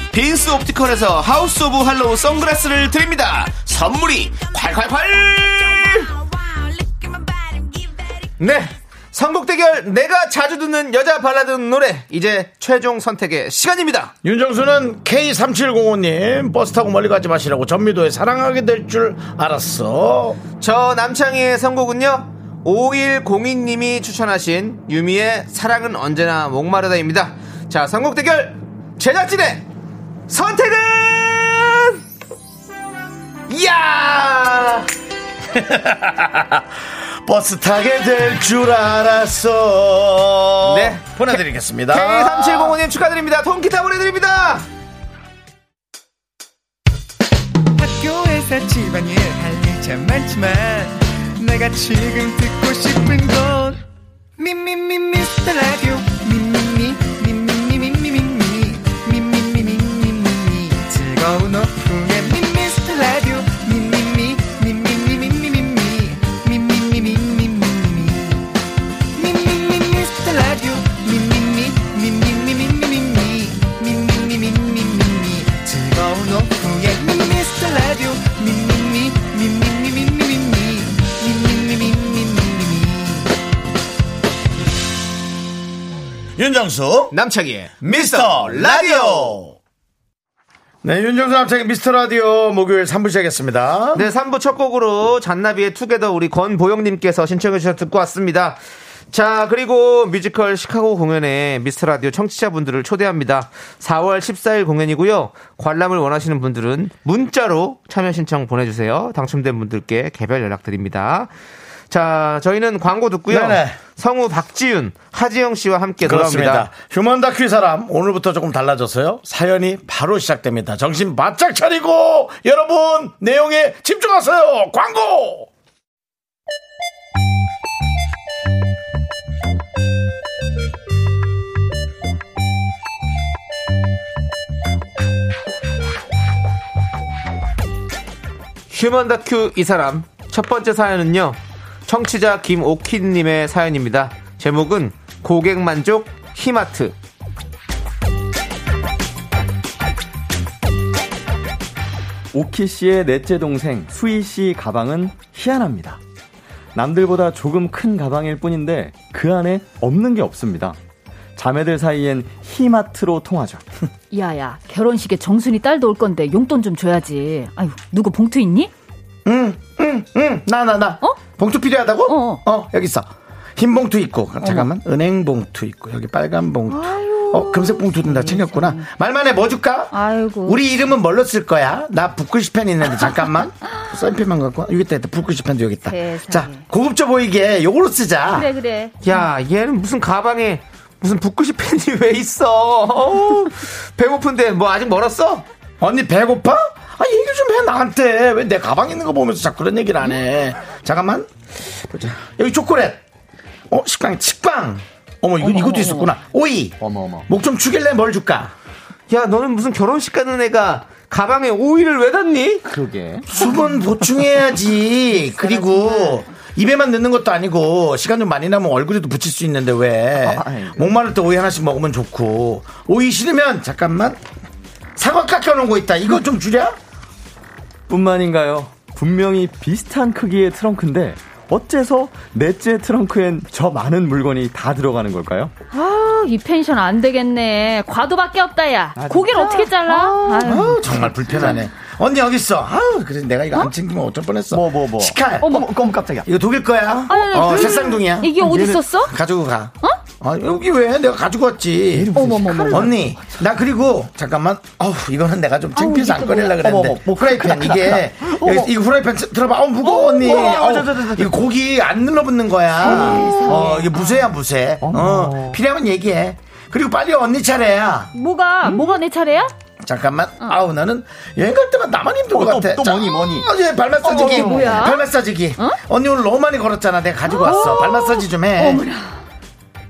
빈스 옵티컬에서 하우스 오브 할로우 선글라스를 드립니다. 선물이 콸콸콸! 네. 선곡 대결 내가 자주 듣는 여자 발라드 노래 이제 최종 선택의 시간입니다. 윤정수는 K3705님 버스 타고 멀리 가지 마시라고 전미도에 사랑하게 될 줄 알았어 저 남창희의 선곡은요 5102님이 추천하신 유미의 사랑은 언제나 목마르다입니다 자 선곡 대결 제작진의 선택은? 이야! 버스 타게 될 줄 알았어. 네. 보내드리겠습니다. K3705님 축하드립니다. 통기타 보내드립니다. 학교에서 집안일 할일참 많지만 내가 지금 듣고 싶은 건 미미미 미스터 라디오 윤정수 남창희의 미스터 라디오. 네 윤정수 남창의 미스터 라디오 목요일 3부 시작했습니다. 네 3부 첫 곡으로 잔나비의 투게더 우리 권보영님께서 신청해 주셔서 듣고 왔습니다. 자 그리고 뮤지컬 시카고 공연에 미스터 라디오 청취자분들을 초대합니다. 4월 14일 공연이고요. 관람을 원하시는 분들은 문자로 참여 신청 보내주세요. 당첨된 분들께 개별 연락드립니다 자 저희는 광고 듣고요 네네. 성우 박지윤 하지영 씨와 함께 그렇습니다. 돌아옵니다 휴먼 다큐 이 사람 오늘부터 조금 달라졌어요. 사연이 바로 시작됩니다. 정신 바짝 차리고 여러분 내용에 집중하세요. 광고. 휴먼 다큐 이 사람 첫 번째 사연은요 청취자 김오키님의 사연입니다 제목은 고객 만족 히마트 오키 씨의 넷째 동생 수희 씨 가방은 희한합니다. 남들보다 조금 큰 가방일 뿐인데 그 안에 없는 게 없습니다. 자매들 사이엔 히마트로 통하죠. 야야 결혼식에 정순이 딸도 올 건데 용돈 좀 줘야지 아유 누구 봉투 있니? 응, 나, 나, 나. 어? 봉투 필요하다고? 어. 어, 여기 있어. 흰 봉투 있고, 잠깐만. 은행 봉투 있고, 여기 빨간 봉투. 어, 금색 봉투는 다 챙겼구나. 말만 해, 뭐 줄까? 아이고 우리 이름은 뭘로 쓸 거야? 나 붓글씨 펜 있는데, 잠깐만. 쌤펜만 갖고. 와. 여기 있다, 있다. 붓글씨 펜도 여기 있다. 세상에. 자, 고급져 보이게 요걸로 쓰자. 그래 그래 야 얘는 무슨 가방에 무슨 붓글씨 펜이 왜 있어 어우, 배고픈데 뭐 아직 멀었어? 언니 배고파? 아 얘기 좀 해 나한테. 왜 내 가방 있는 거 보면서 자꾸 그런 얘기를 안 해? 잠깐만. 보자. 여기 초콜릿. 어 식빵 식빵. 어머 이거 이것도 있었구나. 오이. 어머, 어머. 목좀 축일래? 뭘 줄까? 야 너는 무슨 결혼식 가는 애가 가방에 오이를 왜 닫니? 그러게. 수분 보충해야지. 그리고 입에만 넣는 것도 아니고 시간 좀 많이 나면 얼굴에도 붙일 수 있는데 왜? 목마를 때 오이 하나씩 먹으면 좋고. 오이 싫으면 잠깐만. 사과 깎여놓은 거 있다. 이거 좀 줄여 뿐만인가요? 분명히 비슷한 크기의 트렁크인데 어째서 넷째 트렁크엔 저 많은 물건이 다 들어가는 걸까요? 아, 이 펜션 안 되겠네. 과도밖에 없다, 야. 고기를 어떻게 잘라? 아유. 아우, 정말 불편하네 언니 여기 있어 아우 그래 내가 이거 안 챙기면 어쩔 뻔했어 뭐, 뭐, 뭐. 식칼 어머, 어머, 깜짝이야. 이거 독일 거야 아니, 어 그- 새쌍둥이야 이게 어디 있었어? 가지고 가 아, 여기 왜 내가 가지고 왔지? 어머머머. 언니 나 그리고 잠깐만. 어우 이거는 내가 좀 창피해서 안 꺼내려 그랬는데. 어머, 뭐, 후라이팬 크다, 이게. 여기, 이거 후라이팬 들어봐. 어 무거워 언니. 어우, 저, 저, 저. 이거 고기 안 눌러붙는 거야. 어 이게 무쇠야 무쇠. 어 필요하면 얘기해. 그리고 빨리 언니 차례야. 뭐가, 뭐가 내 차례야? 잠깐만. 아우 나는 여행 갈 때만 나만 힘든 것 어, 또, 같아. 또 자, 뭐니, 뭐니? 어제 발 마사지기. 어, 뭐야? 발 마사지기. 언니 오늘 너무 많이 걸었잖아. 내가 가지고 왔어. 발 마사지 좀 해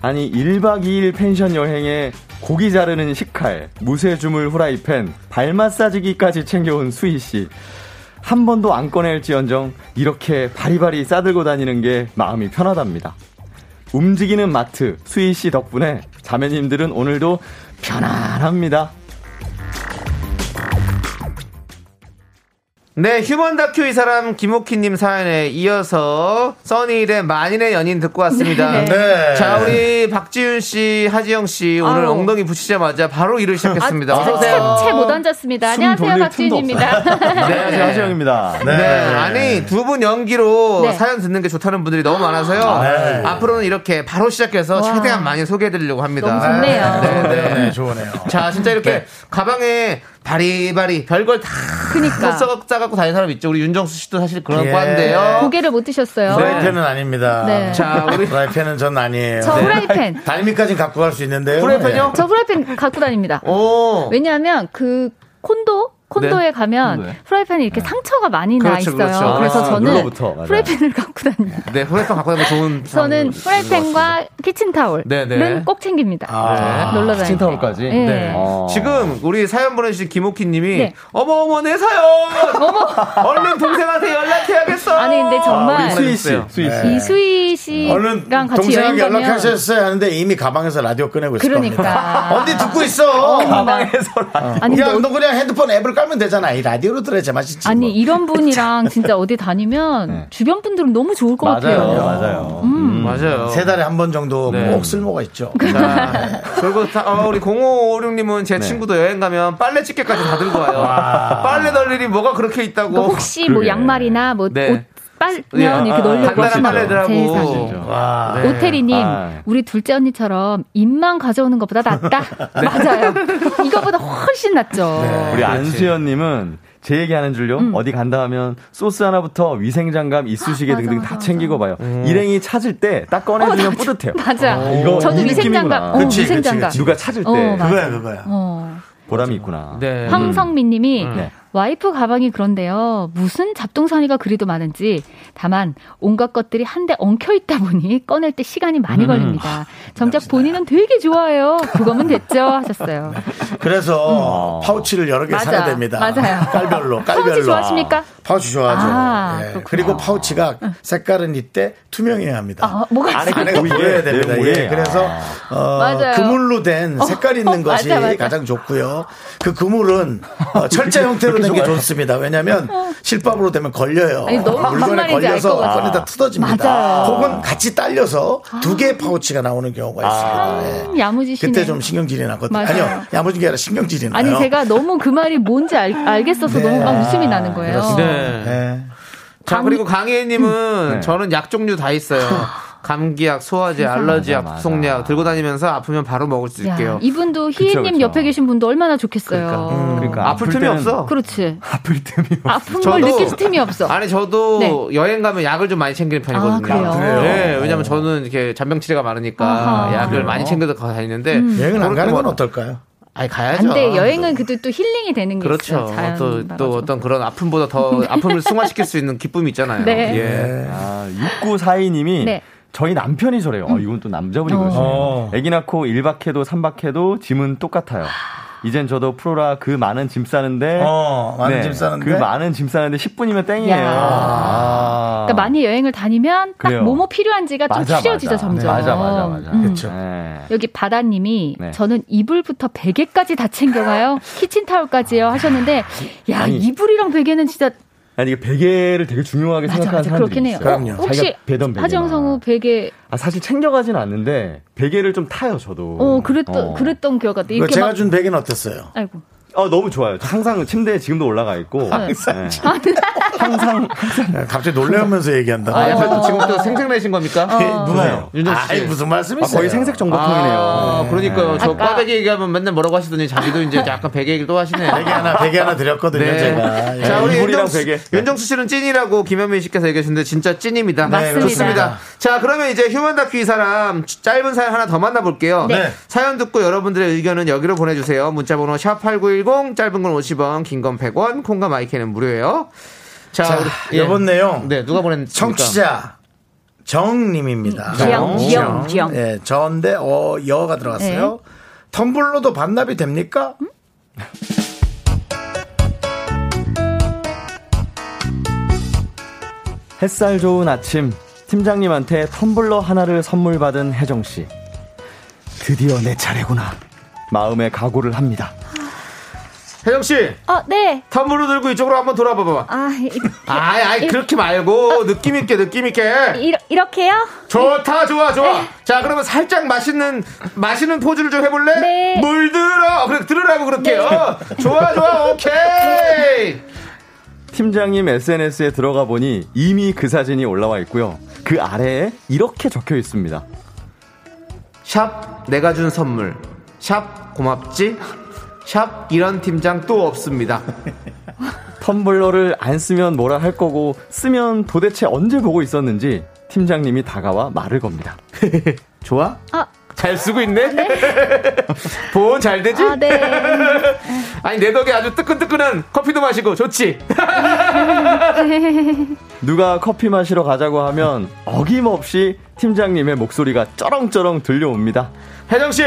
아니 1박 2일 펜션 여행에 고기 자르는 식칼, 무쇠주물 후라이팬, 발 마사지기까지 챙겨온 수희 씨. 한 번도 안 꺼낼지언정 이렇게 바리바리 싸들고 다니는 게 마음이 편하답니다. 움직이는 마트 수희 씨 덕분에 자매님들은 오늘도 편안합니다. 네, 휴먼 다큐 이 사람 김옥희님 사연에 이어서 써니일의 만인의 연인 듣고 왔습니다. 네. 자, 우리 박지윤 씨, 하지영 씨 오늘 아우. 엉덩이 붙이자마자 바로 일을 시작했습니다. 아, 어서 오세요. 채못 앉았습니다. 숨 안녕하세요, 박지윤입니다. 네, 안녕하세요 하지영입니다. 네. 아니 두 분 연기로 네. 사연 듣는 게 좋다는 분들이 너무 많아서요. 네. 앞으로는 이렇게 바로 시작해서 와. 최대한 많이 소개해드리려고 합니다. 너무 좋네요. 네, 네. 네, 좋으네요. 자, 진짜 이렇게 가방에 바리바리 별걸 다 그니까. 싸갖고 다니는 사람 있죠. 우리 윤정수 씨도 사실 그런 예. 과인데요. 고개를 못 드셨어요. 프라이팬은 아닙니다. 네. 자, 우리 프라이팬은 전 아니에요. 저 후라이팬. 달미까지 갖고 갈 수 있는데요. 프라이팬요? 저 후라이팬 갖고 다닙니다. 오. 왜냐하면 그 콘도 콘도에 네. 가면 콘도에. 프라이팬에 이렇게 상처가 많이 나 그렇죠, 있어요. 그렇죠. 그래서 아, 저는 맞아요. 프라이팬을 갖고 다닙니다. 네, 후라이팬 갖고 다니면 좋은. 저는 프라이팬과 키친타올은 네, 네. 꼭 챙깁니다. 아, 놀러 다닐 때. 키친타올까지? 네. 네. 어. 지금 우리 사연 보내주신 김옥희 님이 네. 어머 어머 내 사연 얼른 동생한테 연락해야겠어 아니, 근데 정말 우리 수희 씨. 수희 씨. 이 수희 씨랑 얼른 같이 여행 가면 연락하셨어야 하는데 이미 가방에서 라디오 꺼내고 있을 그러니까. 겁니다. 언니 듣고 있어. 가방에서 아니, 야, 너 그냥 핸드폰 앱을 깔면 되잖아. 이 라디오로 들어야 제맛이지. 아니 뭐. 이런 분이랑 진짜 어디 다니면 네. 주변 분들은 너무 좋을 것 맞아요, 같아요. 맞아요. 음. 맞아요 세 달에 한 번 정도 네. 꼭 쓸모가 있죠. 자, 그리고 다- 어, 우리 0556님은 제 네. 친구도 여행 가면 빨래 집게까지 다 들고 와요. 빨래 널 일이 뭐가 그렇게 있다고. 그러니까 혹시 뭐 그러게. 양말이나 뭐 네. 옷 빨면 예, 이렇게 아, 널려고 간단한 하시나요? 빨래들하고. 세상에. 와. 네. 오태리님, 아. 우리 둘째 언니처럼 입만 가져오는 것보다 낫다. 네. 맞아요. 이거보다 훨씬 낫죠. 우리 안수연님은 제 얘기하는 줄요. 어디 간다 하면 소스 하나부터 위생장갑, 이쑤시개 음. 맞아, 등등 맞아, 다 맞아. 챙기고 봐요. 음. 일행이 찾을 때 딱 꺼내주면 어, 뿌듯해요. 맞아. 이거 저도 이 위생장갑. 어, 그치, 위생장갑. 그치, 누가 찾을 때 어. 그거야, 그거야. 어. 보람이 있구나. 네. 황성민님이 네. 와이프 가방이 그런데요. 무슨 잡동사니가 그리도 많은지 다만 온갖 것들이 한데 엉켜 있다 보니 꺼낼 때 시간이 음. 많이 걸립니다. 정작 본인은 되게 좋아해요. 그거면 됐죠 하셨어요. 그래서 파우치를 여러 개 음. 맞아. 사야 됩니다. 맞아요. 깔별로, 깔별로. 파우치 좋아하십니까? 파우치 좋아하죠. 아, 예. 그리고 파우치가 색깔은 이때 투명해야 합니다. 아, 뭐가 안에 보여야 됩니다. 내용물이. 예. 그래서 어. 그물로 된 색깔 있는 어, 것이 맞아, 맞아. 가장 좋고요. 그 그물은 어, 철제 형태로 된게 좋습니다. 왜냐하면 실밥으로 되면 걸려요. 아니, 물건에 걸려서. 꺼내다 뜯어집니다. 맞아요. 혹은 같이 딸려서 두 개의 파우치가 나오는 경우가 있습니다. 예. 참 야무지시네. 그때 좀 신경질이 나거든요. 아니요, 야무진 게 아니라 신경질이 나요. 아니 제가 너무 그 말이 뭔지 알, 알겠어서 네. 너무 막 웃음이 나는 거예요. 그렇습니다. 네. 예. 자, 감- 그리고 강혜님은 네. 저는 약 종류 다 있어요. 감기약, 소화제, 알러지약, 맞아. 들고 다니면서 아프면 바로 먹을 수 야, 있게요. 이분도 희애님 그쵸. 옆에 계신 분도 얼마나 좋겠어요. 그러니까. 음. 그러니까 아플 아플 틈이 없어. 그렇지. 아플 틈이 없어. 아픈 걸 느낄 틈이 없어. 아니 저도 네. 여행 가면 약을 좀 많이 챙기는 편이거든요. 아, 그래요? 그래요? 네, 왜냐면 저는 이렇게 잔병치레가 많으니까 아하. 약을 많이 챙겨서 다니는데 음. 여행을 안 가는 건 어떨까요? 아니 가야죠. 안 돼. 여행은 그래도 또 힐링이 되는 게 그렇죠. 있어요. 자연 또. 어떤 그런 아픔보다 더 아픔을 승화시킬 수 있는 기쁨이 있잖아요. 네. 예. 아, 6942님이 네. 저희 남편이 저래요. 어, 이건 또 남자분이 그러시네요. 어. 애기 낳고 1박 해도 3박 해도 짐은 똑같아요. 이젠 저도 프로라 그 많은 짐 싸는데 어, 많은 짐 싸는데? 그 많은 짐 싸는데 10분이면 땡이에요. 야. 아. 그러니까 많이 여행을 다니면 딱 그래요. 뭐뭐 필요한지가 좀 맞아, 추려지죠 맞아. 점점. 맞아, 맞아, 맞아. 음. 그렇죠. 네. 여기 바다님이 네. 저는 이불부터 베개까지 다 챙겨가요. 키친타올까지요 하셨는데 야 아니. 이불이랑 베개는 진짜 아니 이게 베개를 되게 중요하게 맞아 생각하는 맞아 사람들이 그렇긴 해요. 있어요. 그럼요. 혹시 자기가 베던 베개만. 하정 성우 베개 아 사실 챙겨가진 않는데 베개를 좀 타요 저도. 어 그랬던 어. 그랬던 기억 같아. 그 이렇게 제가 막 준 베개는 어땠어요? 아이고 어 너무 좋아요. 항상 침대에 지금도 올라가 있고. 네. 네. 항상 갑자기 놀래면서 얘기한다. 아, 어. 약간 지금 또 생색내신 겁니까? 누나요? 윤정수 씨. 아이, 무슨 말씀이세요? 거의 생색 정보통이네요. 아, 그러니까요. 저 아까- 꽈배기 얘기하면 맨날 뭐라고 하시더니 자기도 이제 약간 베개 얘기를 또 하시네. 베개 하나, 베개 하나 드렸거든요, 네. 제가. 예. 자, 우리 윤정수, 베개. 윤정수 씨는 찐이라고 김현민 씨께서 얘기하셨는데 진짜 찐입니다. 맞습니다. 좋습니다. 자, 그러면 이제 휴먼 다큐 이 사람 짧은 사연 하나 더 만나볼게요. 네. 사연 듣고 여러분들의 의견은 여기로 보내주세요. 문자번호 샵8910, 짧은 건 50원, 긴 건 100원, 콩과 마이크는 무료예요. 자, 자, 우리- 예. 이번 내용. 네, 누가 보냈습니까? 청취자 정님입니다. 지영, 지영, 지영. 예, 저인데 어 여가 들어갔어요. 텀블러도 반납이 됩니까? 햇살 좋은 아침 팀장님한테 텀블러 하나를 선물 받은 혜정 씨. 드디어 내 차례구나. 마음의 각오를 합니다. 혜정 씨, 어, 네. 텀블러 들고 이쪽으로 한번 돌아봐 봐. 아, 이, 아이, 아이, 그렇게 말고, 느낌 있게, 느낌 있게. 이, 이렇게요? 좋다, 좋아, 좋아. 자, 그러면 살짝 맛있는, 맛있는 포즈를 좀 해볼래? 네. 물 들어! 그래, 들으라고 그렇게. 어. 좋아, 좋아, 오케이! 팀장님 SNS에 들어가 보니 이미 그 사진이 올라와 있고요. 그 아래에 이렇게 적혀 있습니다. 샵, 내가 준 선물. 샵, 고맙지? 샵, 이런 팀장 또 없습니다. 텀블러를 안 쓰면 뭐라 할 거고 쓰면 도대체 언제 보고 있었는지 팀장님이 다가와 말을 겁니다. 좋아? 아, 잘 쓰고 있네? 보온 잘 되지? 아, 네. 아니, 내 덕에 아주 뜨끈뜨끈한 커피도 마시고 좋지? 누가 커피 마시러 가자고 하면 어김없이 팀장님의 목소리가 쩌렁쩌렁 들려옵니다. 혜정씨,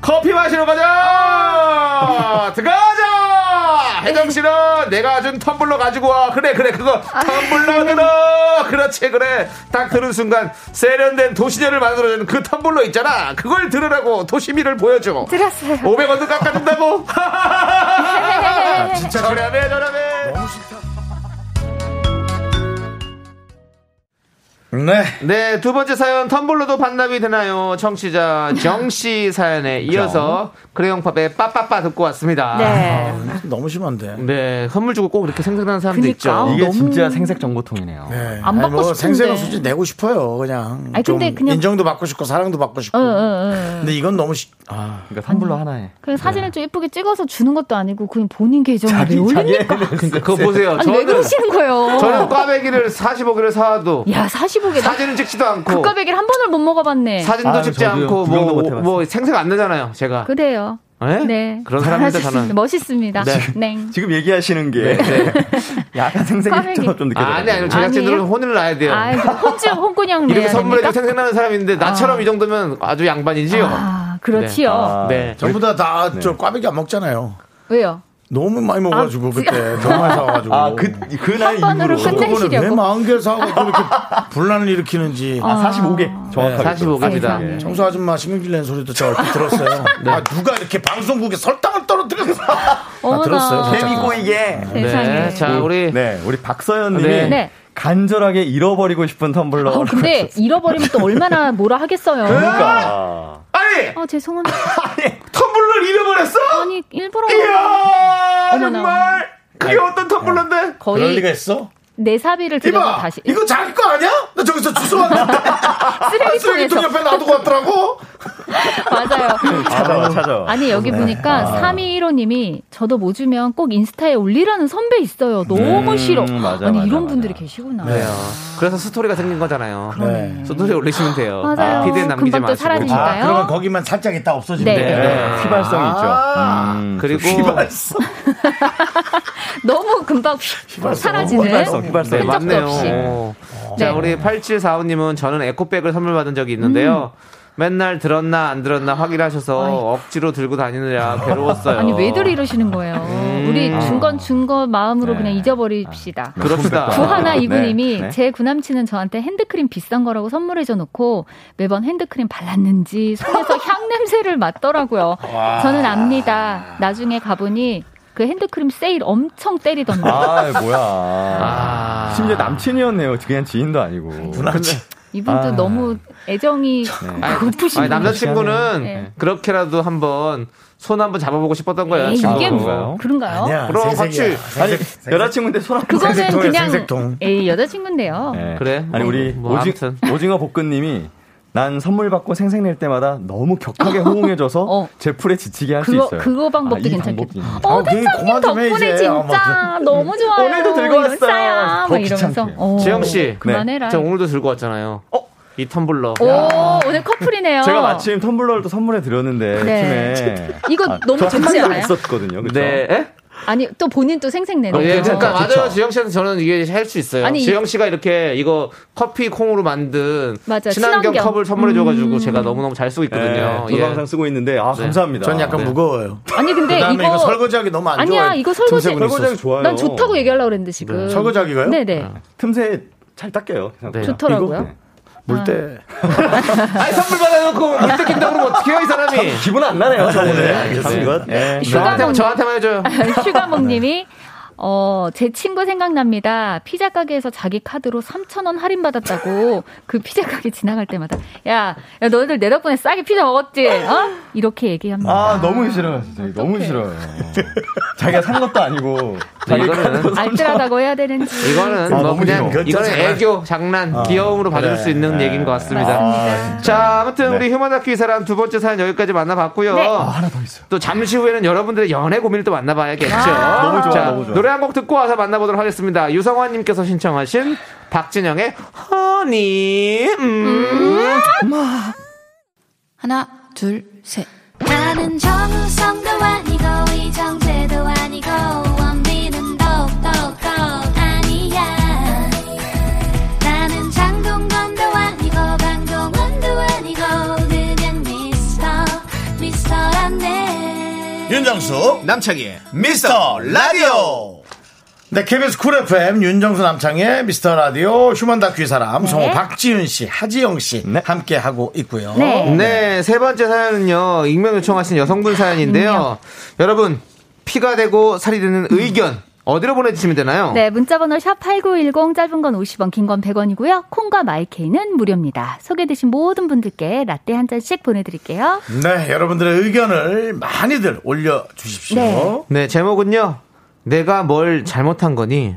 커피 마시러 가자! 들어가자! 혜정 씨는 내가 준 텀블러 가지고 와. 그래, 그래, 그거 텀블러 들어! 그렇지, 그래. 딱 들은 순간 세련된 도시녀를 만들어주는 그 텀블러 있잖아. 그걸 들으라고 도시미를 보여줘. 들었어요. 500원도 깎아준다고? 진짜 저렴해, 저렴해. 너무 싫다. 네. 네, 두 번째 사연 텀블러도 반납이 되나요? 청취자 정씨 사연에 이어서 크레용팝의 빠빠빠 듣고 왔습니다. 네. 너무 심한데. 네, 선물 주고 꼭 이렇게 생각나는 사람도 그니까. 있죠. 이게 너무- 진짜 생색 정보통이네요. 네. 안 받고 뭐 싶은데. 생생은 솔직히 내고 싶어요. 그냥. 아니, 좀 근데 그냥- 인정도 받고 싶고 사랑도 받고 싶고. 어, 어, 어. 근데 이건 너무 시... 아, 그러니까 텀블러 하나에 그냥 사진을 좀 예쁘게 찍어서 주는 것도 아니고 그냥 본인 계정에 왜 자기 올립니까? 그러니까 그거 보세요. 아니 왜 저는 그러시는 거예요? 저는 꽈배기를 45개를 사와도 야 45 개나 사진은 찍지도 않고 국가백일 한 번을 못 먹어봤네. 사진도 아, 찍지. 않고 뭐. 뭐 생색 안 나잖아요. 제가. 그래요. 네? 네. 그런 사람인데. 저는. 멋있습니다. 네. 네. 지금 얘기하시는 게 약간 생색이 꽈배기. 좀 느껴져요. 아, 아니, 아니, 제작진들은? 혼을 나야 돼요. 아, 혼주 홍군형 이렇게 선물해도? 생각나는 사람인데 나처럼 아. 이 정도면 아주 양반이지요. 아, 그렇지요. 아, 네. 전부 다 다저 꽈배기 안 먹잖아요. 왜요? 너무 많이 먹어가지고 아, 그때 너무 많이 사와가지고. 아, 그, 그날 이후로. 그거는 왜 끝내시려고. 마흔 개를 사와가지고 이렇게 분란을 일으키는지. 아, 45개. 정확하게. 45개입니다. 세상에. 청소 아줌마 신경질 낸 소리도 제가 얼핏 들었어요. 아, 누가 이렇게 방송국에 설탕을 떨어뜨렸어. 아. 들었어요. 재미고 이게. 네. 자, 우리 네, 우리 박서연 님이 네. 네. 간절하게 잃어버리고 싶은 텀블러. 어, 근데 잃어버리면 또 얼마나 뭐라 하겠어요. 그러니까. 아니 아, 죄송합니다. 텀블러를 잃어버렸어? 아니, 일부러 이야 어머나. 정말 그게 어떤 텀블러인데? 그럴 거의 리가 있어? 내 사비를 들여서 다시 이거 자기 거 아니야? 나 저기서 주워 왔는데. 쓰레기통 쓰레기통에서 옆에 놔두고 왔더라고. 맞아요. 찾아와, 찾아와. 아니 여기 보니까 3215님이 저도 뭐 주면 꼭 인스타에 올리라는 선배 있어요. 너무 음, 싫어. 맞아, 아니 맞아, 이런 맞아. 분들이 계시구나. 그래요. 그래서 스토리가 생긴 거잖아요. 네. 스토리 올리시면 돼요. 맞아요. 피드에 남기지 금방 또 마시고. 사라지니까요. 아, 그러면 거기만 살짝 있다 없어진대. 네. 네, 휘발성이 있죠. 아, 음, 그리고 휘발성. 너무 금방 사라지는. 휘발성, 휘발성. 네, 맞네요. 자, 네. 우리 8745님은 저는 에코백을 선물 받은 적이 있는데요. 맨날 들었나 안 들었나 확인하셔서 억지로 들고 다니느라 괴로웠어요. 아니 왜들 이러시는 거예요? 음. 우리 준건 준거 마음으로 네. 그냥 잊어버립시다. 그럽시다. 구하나 이구님이 네, 네. 제 구남친은 저한테 핸드크림 비싼 거라고 선물해줘 놓고 매번 핸드크림 발랐는지 손에서 향 냄새를 맡더라고요. 저는 압니다. 나중에 가보니 그 핸드크림 세일 엄청 때리던데. 아, 뭐야. 아. 심지어 남친이었네요. 그냥 지인도 아니고. 누나치. 이분도 아. 너무 애정이 아니, 고프신 아니, 남자친구는 네. 그렇게라도 한번 손 한번 잡아보고 싶었던 거예요. 에이, 친구가. 이게 그런가요? 뭐 그런가요? 아니야. 그럼. 같이- 아니, 여자친구인데 손 한. 그거는 생색통이야, 그냥 생색통. 에이 여자친구인데요. 네. 그래? 아니 우리 뭐, 오징, 아무튼. 오징어 볶음님이 난 선물 받고 생색낼 때마다 너무 격하게 호응해줘서 어. 제 풀에 지치게 할 수 있어요. 그거 방법도 아, 이 괜찮겠다. 어, 아, 좀 해, 덕분에 이제. 아, 뭐 진짜 너무 좋아요. 오늘도 들고 왔어요. 막 이러면서. 귀찮게. 어, 지영 씨. 그만해라. 저 오늘도 들고 왔잖아요. 어? 이 텀블러. 오, 오늘 커플이네요. 제가 마침 텀블러를 또 선물해 드렸는데 네. 팀에 이거 너무 저 좋지 않아요? 했었거든요. 그쵸? 네. 에? 아니 또 본인 또 생색 내는. 어, 예, 거. 그러니까 그쵸. 맞아요. 지영 씨한테 저는 이게 할 수 있어요. 아니, 지영 씨가 이렇게 이거 커피 콩으로 만든 맞아, 친환경 친환경. 컵을 선물해줘가지고 음. 제가 너무 너무 잘 쓰고 있거든요. 네, 저도 예. 항상 쓰고 있는데 아 네. 감사합니다. 전 약간 네. 무거워요. 아니 근데 그다음에 이거, 이거 설거지하기 너무 안 아니야 좋아요. 이거 설거지 설거지하기. 좋아요. 난 좋다고 얘기하려고 그랬는데 지금. 설거지하기가요? 네네. 틈새 잘 닦여요. 네. 좋더라고요. 이거? 네. 물 때. 아니 선물 받아놓고 물 때 낀다 그러면 어떡해요 이 사람이. 기분 안 나네요. 저번에. 네, 알겠습니다. 참 이거. 네. 슈가 저한테, 저한테만 해줘요. 슈가몽님이 어, 제 친구 생각납니다. 피자 가게에서 자기 카드로 3,000원 할인받았다고 그 피자 가게 지나갈 때마다 야, 야 너희들 내 덕분에 싸게 피자 먹었지? 어? 이렇게 얘기합니다. 아 너무 싫어요. 진짜 너무 싫어요. 자기가 산 것도 아니고 자기 이거는 알뜰하다고 해야 되는지. 이거는 아, 뭐 너무 그냥 싫어. 이거는. 애교, 장난, 귀여움으로 봐줄 그래. 수 있는 네. 얘기인 것 같습니다. 맞습니다. 자, 아무튼 네. 우리 휴먼 다큐 이 사람 두 번째 사연 여기까지 만나봤고요. 네. 아, 하나 더 있어요. 또 잠시 후에는 여러분들의 연애 고민을 또 만나봐야겠죠. 아. 너무 좋아, 자, 너무 좋아. 노래 한 곡 듣고 와서 만나보도록 하겠습니다. 유성환님께서 신청하신 박진영의 허니. 음. 하나, 둘, 셋. 나는 정우성도 아니고 이정재도 아니고 원빈은 더욱더 아니야 나는 장동건도 아니고 강동원도 아니고 그냥 미스터 미스터란데 윤정수 남창희의 미스터 라디오 네 KBS 쿨 FM 윤정수 남창희의 미스터 라디오 휴먼 다큐 이 사람 성우 박지윤 씨 하지영 씨 네. 함께 하고 있고요 네. 네, 세 번째 사연은요, 익명 요청하신 여성분 사연인데요. 여러분, 피가 되고 살이 되는 의견, 어디로 보내주시면 되나요? 네, 문자번호 샵8910 짧은 건 50원, 긴 건 100원이고요. 콩과 마이케이는 무료입니다. 소개되신 모든 분들께 라떼 한 잔씩 보내드릴게요. 네 여러분들의 의견을 많이들 올려주십시오 네. 네, 제목은요, 내가 뭘 잘못한 거니?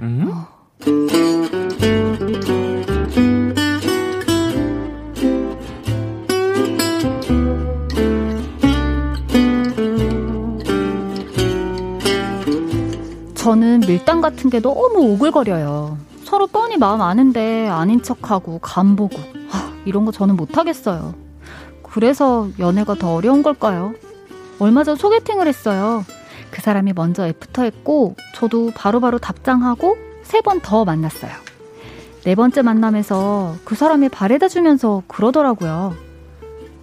저는 밀당 같은 게 너무 오글거려요. 서로 뻔히 마음 아는데 아닌 척하고 간보고 하, 이런 거 저는 못하겠어요. 그래서 연애가 더 어려운 걸까요? 얼마 전 소개팅을 했어요. 그 사람이 먼저 애프터 했고 저도 바로 바로 답장하고 세 번 더 만났어요. 네 번째 만남에서 그 사람이 바래다 주면서 그러더라고요.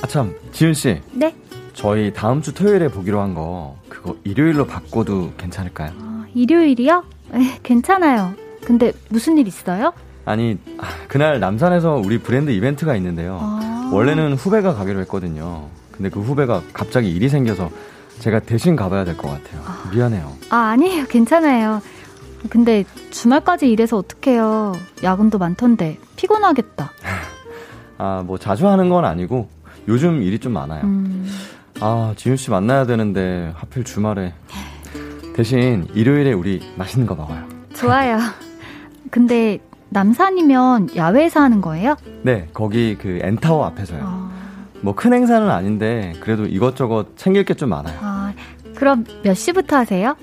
아 참 지윤 씨, 네? 저희 다음 주 토요일에 보기로 한 거 그거 일요일로 바꿔도 괜찮을까요? 아, 일요일이요? 에, 괜찮아요. 근데 무슨 일 있어요? 아니 아, 그날 남산에서 우리 브랜드 이벤트가 있는데요. 아. 원래는 후배가 가기로 했거든요. 근데 그 후배가 갑자기 일이 생겨서 제가 대신 가봐야 될 것 같아요. 미안해요. 아, 아니에요. 괜찮아요. 근데 주말까지 일해서 어떡해요. 야근도 많던데. 피곤하겠다. 아 뭐 자주 하는 건 아니고 요즘 일이 좀 많아요. 음, 아 지윤 씨 만나야 되는데 하필 주말에 대신 일요일에 우리 맛있는 거 먹어요. 좋아요. 근데 남산이면 야외에서 하는 거예요? 네 거기 그 엔타워 앞에서요. 아, 뭐 큰 행사는 아닌데 그래도 이것저것 챙길 게 좀 많아요. 아, 그럼 몇 시부터 하세요?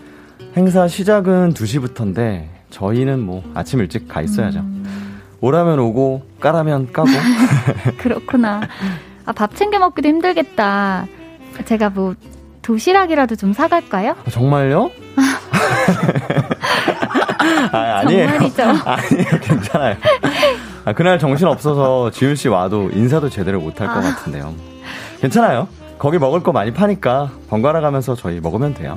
행사 시작은 2시부터인데 저희는 뭐 아침 일찍 가 있어야죠. 오라면 오고 까라면 까고 그렇구나. 아, 밥 챙겨 먹기도 힘들겠다. 제가 뭐 도시락이라도 좀 사갈까요? 어, 정말요? 아, 아니에요. 정말이죠. 아니에요. 괜찮아요. 아, 그날 정신 없어서 지윤 씨 와도 인사도 제대로 못할것 아. 같은데요. 괜찮아요. 거기 먹을 거 많이 파니까 번갈아 가면서 저희 먹으면 돼요.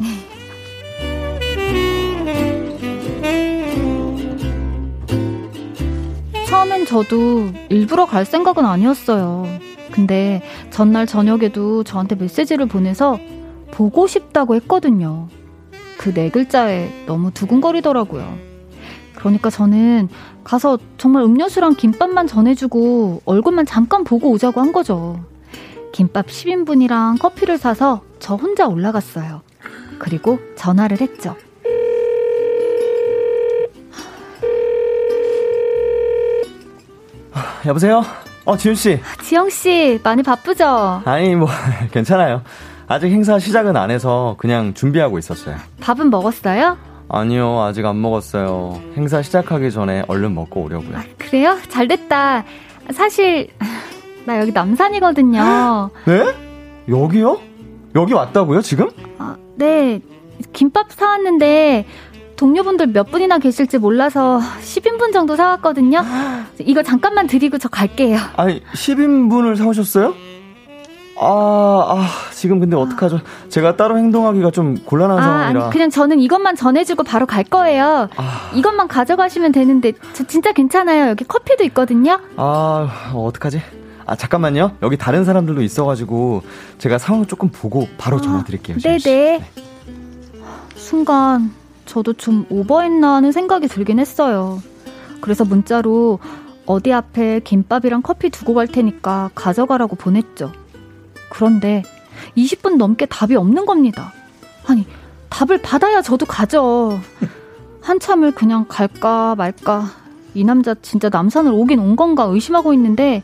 처음엔 저도 일부러 갈 생각은 아니었어요. 근데 전날 저녁에도 저한테 메시지를 보내서 보고 싶다고 했거든요. 그 네 글자에 너무 두근거리더라고요. 그러니까 저는 가서 정말 음료수랑 김밥만 전해주고 얼굴만 잠깐 보고 오자고 한 거죠. 김밥 10인분이랑 커피를 사서 저 혼자 올라갔어요. 그리고 전화를 했죠. 여보세요? 어, 지훈 씨. 지영 씨, 많이 바쁘죠? 아니, 뭐, 괜찮아요. 아직 행사 시작은 안 해서 그냥 준비하고 있었어요. 밥은 먹었어요? 아니요, 아직 안 먹었어요. 행사 시작하기 전에 얼른 먹고 오려고요. 그래요? 잘 됐다. 사실 나 여기 남산이거든요. 네? 여기요? 여기 왔다고요, 지금? 아, 네. 김밥 사왔는데 동료분들 몇 분이나 계실지 몰라서 10인분 정도 사왔거든요. 이거 잠깐만 드리고 저 갈게요. 아니, 10인분을 사오셨어요? 아, 아, 지금 근데 어떡하죠? 제가 따로 행동하기가 좀 곤란한 아, 상황이라. 아니, 그냥 저는 이것만 전해주고 바로 갈 거예요. 이것만 가져가시면 되는데 저 진짜 괜찮아요. 여기 커피도 있거든요. 아, 어떡하지? 아, 잠깐만요. 여기 다른 사람들도 있어가지고 제가 상황 조금 보고 바로 전화 드릴게요. 지훈 씨. 네네. 순간 저도 좀 오버했나 하는 생각이 들긴 했어요. 그래서 문자로 어디 앞에 김밥이랑 커피 두고 갈 테니까 가져가라고 보냈죠. 그런데 20분 넘게 답이 없는 겁니다. 아니, 답을 받아야 저도 가죠. 한참을 그냥 갈까 말까. 이 남자 진짜 남산을 오긴 온 건가 의심하고 있는데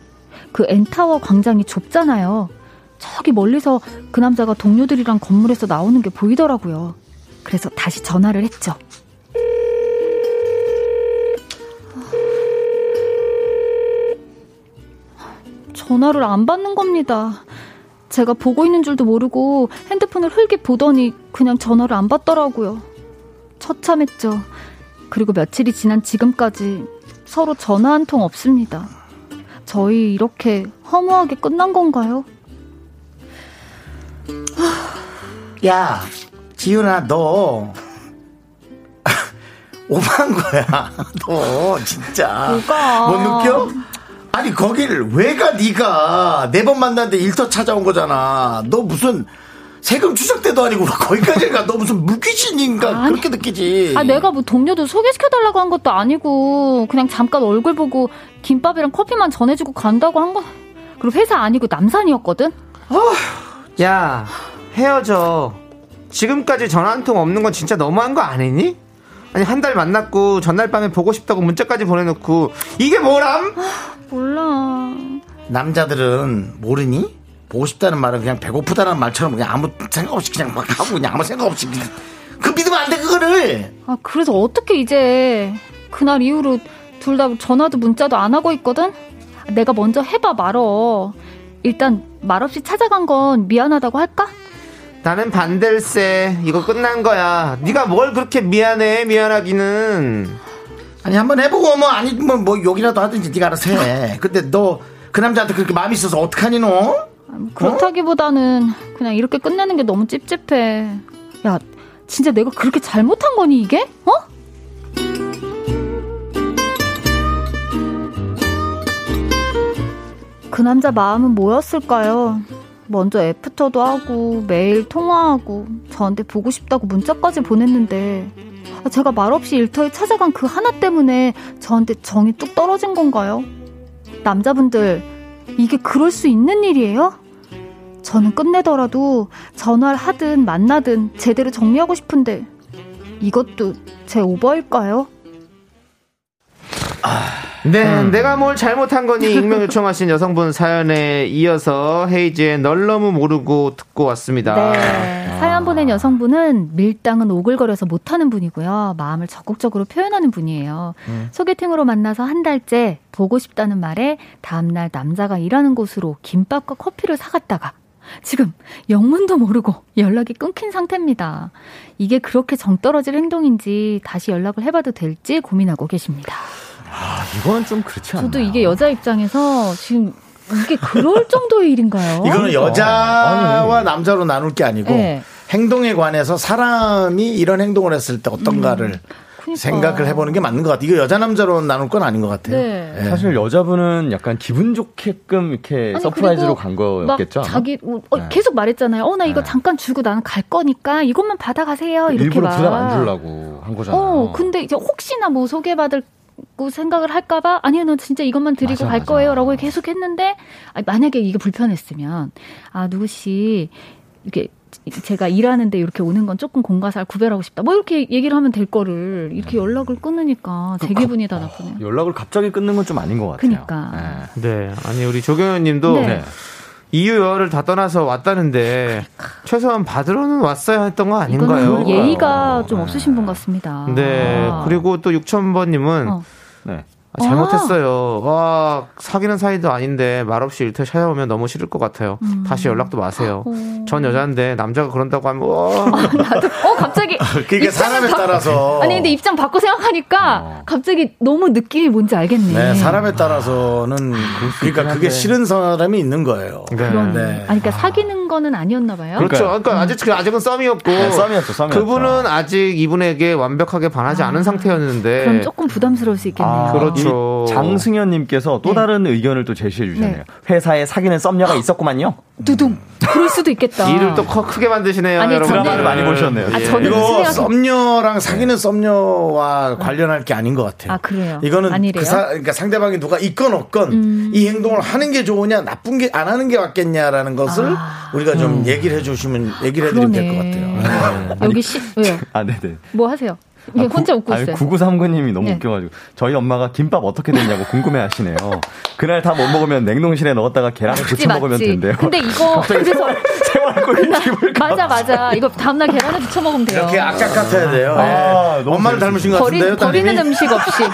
그 엔타워 광장이 좁잖아요. 저기 멀리서 그 남자가 동료들이랑 건물에서 나오는 게 보이더라고요. 그래서 다시 전화를 했죠. 전화를 안 받는 겁니다. 제가 보고 있는 줄도 모르고 핸드폰을 흘깃 보더니 그냥 전화를 안 받더라고요. 처참했죠. 그리고 며칠이 지난 지금까지 서로 전화 한 통 없습니다. 저희 이렇게 허무하게 끝난 건가요? 야, 지윤아, 너. 오만 거야. 너, 진짜. 뭐가? 못 느껴? 아니, 거길 왜 가, 네가 네 번 만났는데 일터 찾아온 거잖아. 너 무슨 세금 추적 때도 아니고 거기까지 가. 너 무슨 물귀신인가 아니. 그렇게 느끼지. 아, 내가 뭐 동료도 소개시켜달라고 한 것도 아니고, 그냥 잠깐 얼굴 보고 김밥이랑 커피만 전해주고 간다고 한 거. 그리고 회사 아니고 남산이었거든? 야, 헤어져. 지금까지 전화 한 통 없는 건 진짜 너무한 거 아니니? 아니, 한 달 만났고, 전날 밤에 보고 싶다고 문자까지 보내놓고, 이게 뭐람? 몰라. 남자들은 모르니? 보고 싶다는 말은 그냥 배고프다는 말처럼 그냥 아무 생각 없이 그냥 막 하고 그냥 아무 생각 없이 그냥 그 믿으면 안 돼 그거를 아, 그래서 어떻게 이제 그날 이후로 둘 다 전화도 문자도 안 하고 있거든? 내가 먼저 해봐 말어. 일단 말없이 찾아간 건 미안하다고 할까? 나는 반댈세. 이거 끝난 거야. 네가 뭘 그렇게 미안해, 미안하기는. 아니 한번 해보고 뭐 아니면 뭐 욕이라도 하든지 네가 알아서 해 근데 너 그 남자한테 그렇게 마음이 있어서 어떡하니 너? 그렇다기보다는 그냥 이렇게 끝내는 게 너무 찝찝해. 야, 진짜 내가 그렇게 잘못한 거니 이게? 어? 그 남자 마음은 뭐였을까요? 먼저 애프터도 하고 매일 통화하고 저한테 보고 싶다고 문자까지 보냈는데 제가 말없이 일터에 찾아간 그 하나 때문에 저한테 정이 뚝 떨어진 건가요? 남자분들 이게 그럴 수 있는 일이에요? 저는 끝내더라도 전화를 하든 만나든 제대로 정리하고 싶은데 이것도 제 오버일까요? 네, 내가 뭘 잘못한 거니 익명 요청하신 여성분 사연에 이어서 헤이즈의 널 너무 모르고 듣고 왔습니다. 네. 사연 보낸 여성분은 밀당은 오글거려서 못하는 분이고요. 마음을 적극적으로 표현하는 분이에요. 소개팅으로 만나서 한 달째 보고 싶다는 말에 다음날 남자가 일하는 곳으로 김밥과 커피를 사갔다가 지금 영문도 모르고 연락이 끊긴 상태입니다. 이게 그렇게 정 떨어질 행동인지 다시 연락을 해봐도 될지 고민하고 계십니다. 아, 이거는 좀 그렇지 않나. 저도 이게 여자 입장에서 지금 이게 그럴 정도의 일인가요? 이거는 여자와 남자로 나눌 게 아니고 네. 행동에 관해서 사람이 이런 행동을 했을 때 어떤가를 그러니까. 생각을 해보는 게 맞는 것 같아요. 이거 여자 남자로 나눌 건 아닌 것 같아요. 네. 예. 사실 여자분은 약간 기분 좋게끔 이렇게 아니, surprise로 간 거였겠죠. 자기 어, 네. 계속 말했잖아요. 어 나 이거 네. 잠깐 주고 나는 갈 거니까 이것만 받아가세요. 이렇게 일부러 막. 부담 안 주려고 한 거잖아요. 어 근데 이제 혹시나 뭐 소개받을 고 생각을 할까봐 아니요, 너 진짜 이것만 드리고 맞아, 갈 맞아. 거예요라고 계속 했는데 아니, 만약에 이게 불편했으면 아 누구 씨 이렇게 제가 일하는데 이렇게 오는 건 조금 공과사를 구별하고 싶다. 뭐 이렇게 얘기를 하면 될 거를 이렇게 연락을 끊으니까 제 기분이 더 나쁘네요. 연락을 갑자기 끊는 건 좀 아닌 것 같아요. 그러니까. 네. 네. 아니, 우리 조경현 님도 네. 이유열을 다 떠나서 왔다는데 최소한 받으러는 왔어야 했던 거 아닌가요? 예의가 좀 없으신 분 같습니다. 네. 아. 그리고 또 6천번님은 어. 네. 아, 잘못했어요. 와, 사귀는 사이도 아닌데 말없이 일터 찾아오면 너무 싫을 것 같아요. 음. 다시 연락도 마세요. 어. 전 여자인데 남자가 그런다고 하면 와. 나도 어 갑자기 그게 입장을 사람에 바- 따라서 아니 근데 입장 바꿔 생각하니까 어. 갑자기 너무 느낌이 뭔지 알겠네. 네, 사람에 따라서는 그러니까 그게 싫은 사람이 있는 거예요. 그러네. 네. 아니 그러니까 사귀는 거는 아니었나 봐요. 그렇죠. 그러니까 아직 아직은 썸이었고 네, 썸이었죠, 썸이었죠. 그분은 아직 이분에게 완벽하게 반하지 않은 상태였는데 그럼 조금 부담스러울 수 있겠네요. 아, 그렇죠. 이 장승현 님께서 또 네. 다른 의견을 또 제시해 주셨네요. 네. 회사에 사귀는 썸녀가 있었구만요. 두둥. 그럴 수도 있겠다. 일을 또 커- 크게 만드시네요, 아니, 여러분. 드라마를 많이 보셨네요. 아, 예. 저는 이거 썸녀랑 사귀는 썸녀와 관련할 게 아닌 것 같아요. 아, 그래요? 이거는 아니래요? 음. 그 사, 그러니까 상대방이 누가 있건 없건 이 행동을 하는 게 좋으냐 나쁜 게 안 하는 게 맞겠냐라는 것을 아. 우리가 좀 얘기를 해주시면 얘기를 해드리면 될 것. 같아요. 네. 여기 시 왜요? 아, 네네. 뭐 하세요? 왜 혼자 웃고 아니, 있어요? 9939님이 너무 네. 웃겨가지고 저희 엄마가 김밥 어떻게 됐냐고 궁금해 하시네요. 그날 다 못 먹으면 냉동실에 넣었다가 계란에 맞지 부쳐 먹으면. 된대요. 근데 이거 그래서 생활고리 기분가 맞아 맞아. 이거 다음날 계란에 부쳐 먹으면 돼요. 이렇게 악착 같아야 돼요. 아, 예. 너무 엄마를 닮으신 것 버리, 같은데요, 버리는 따님이? 음식 없이.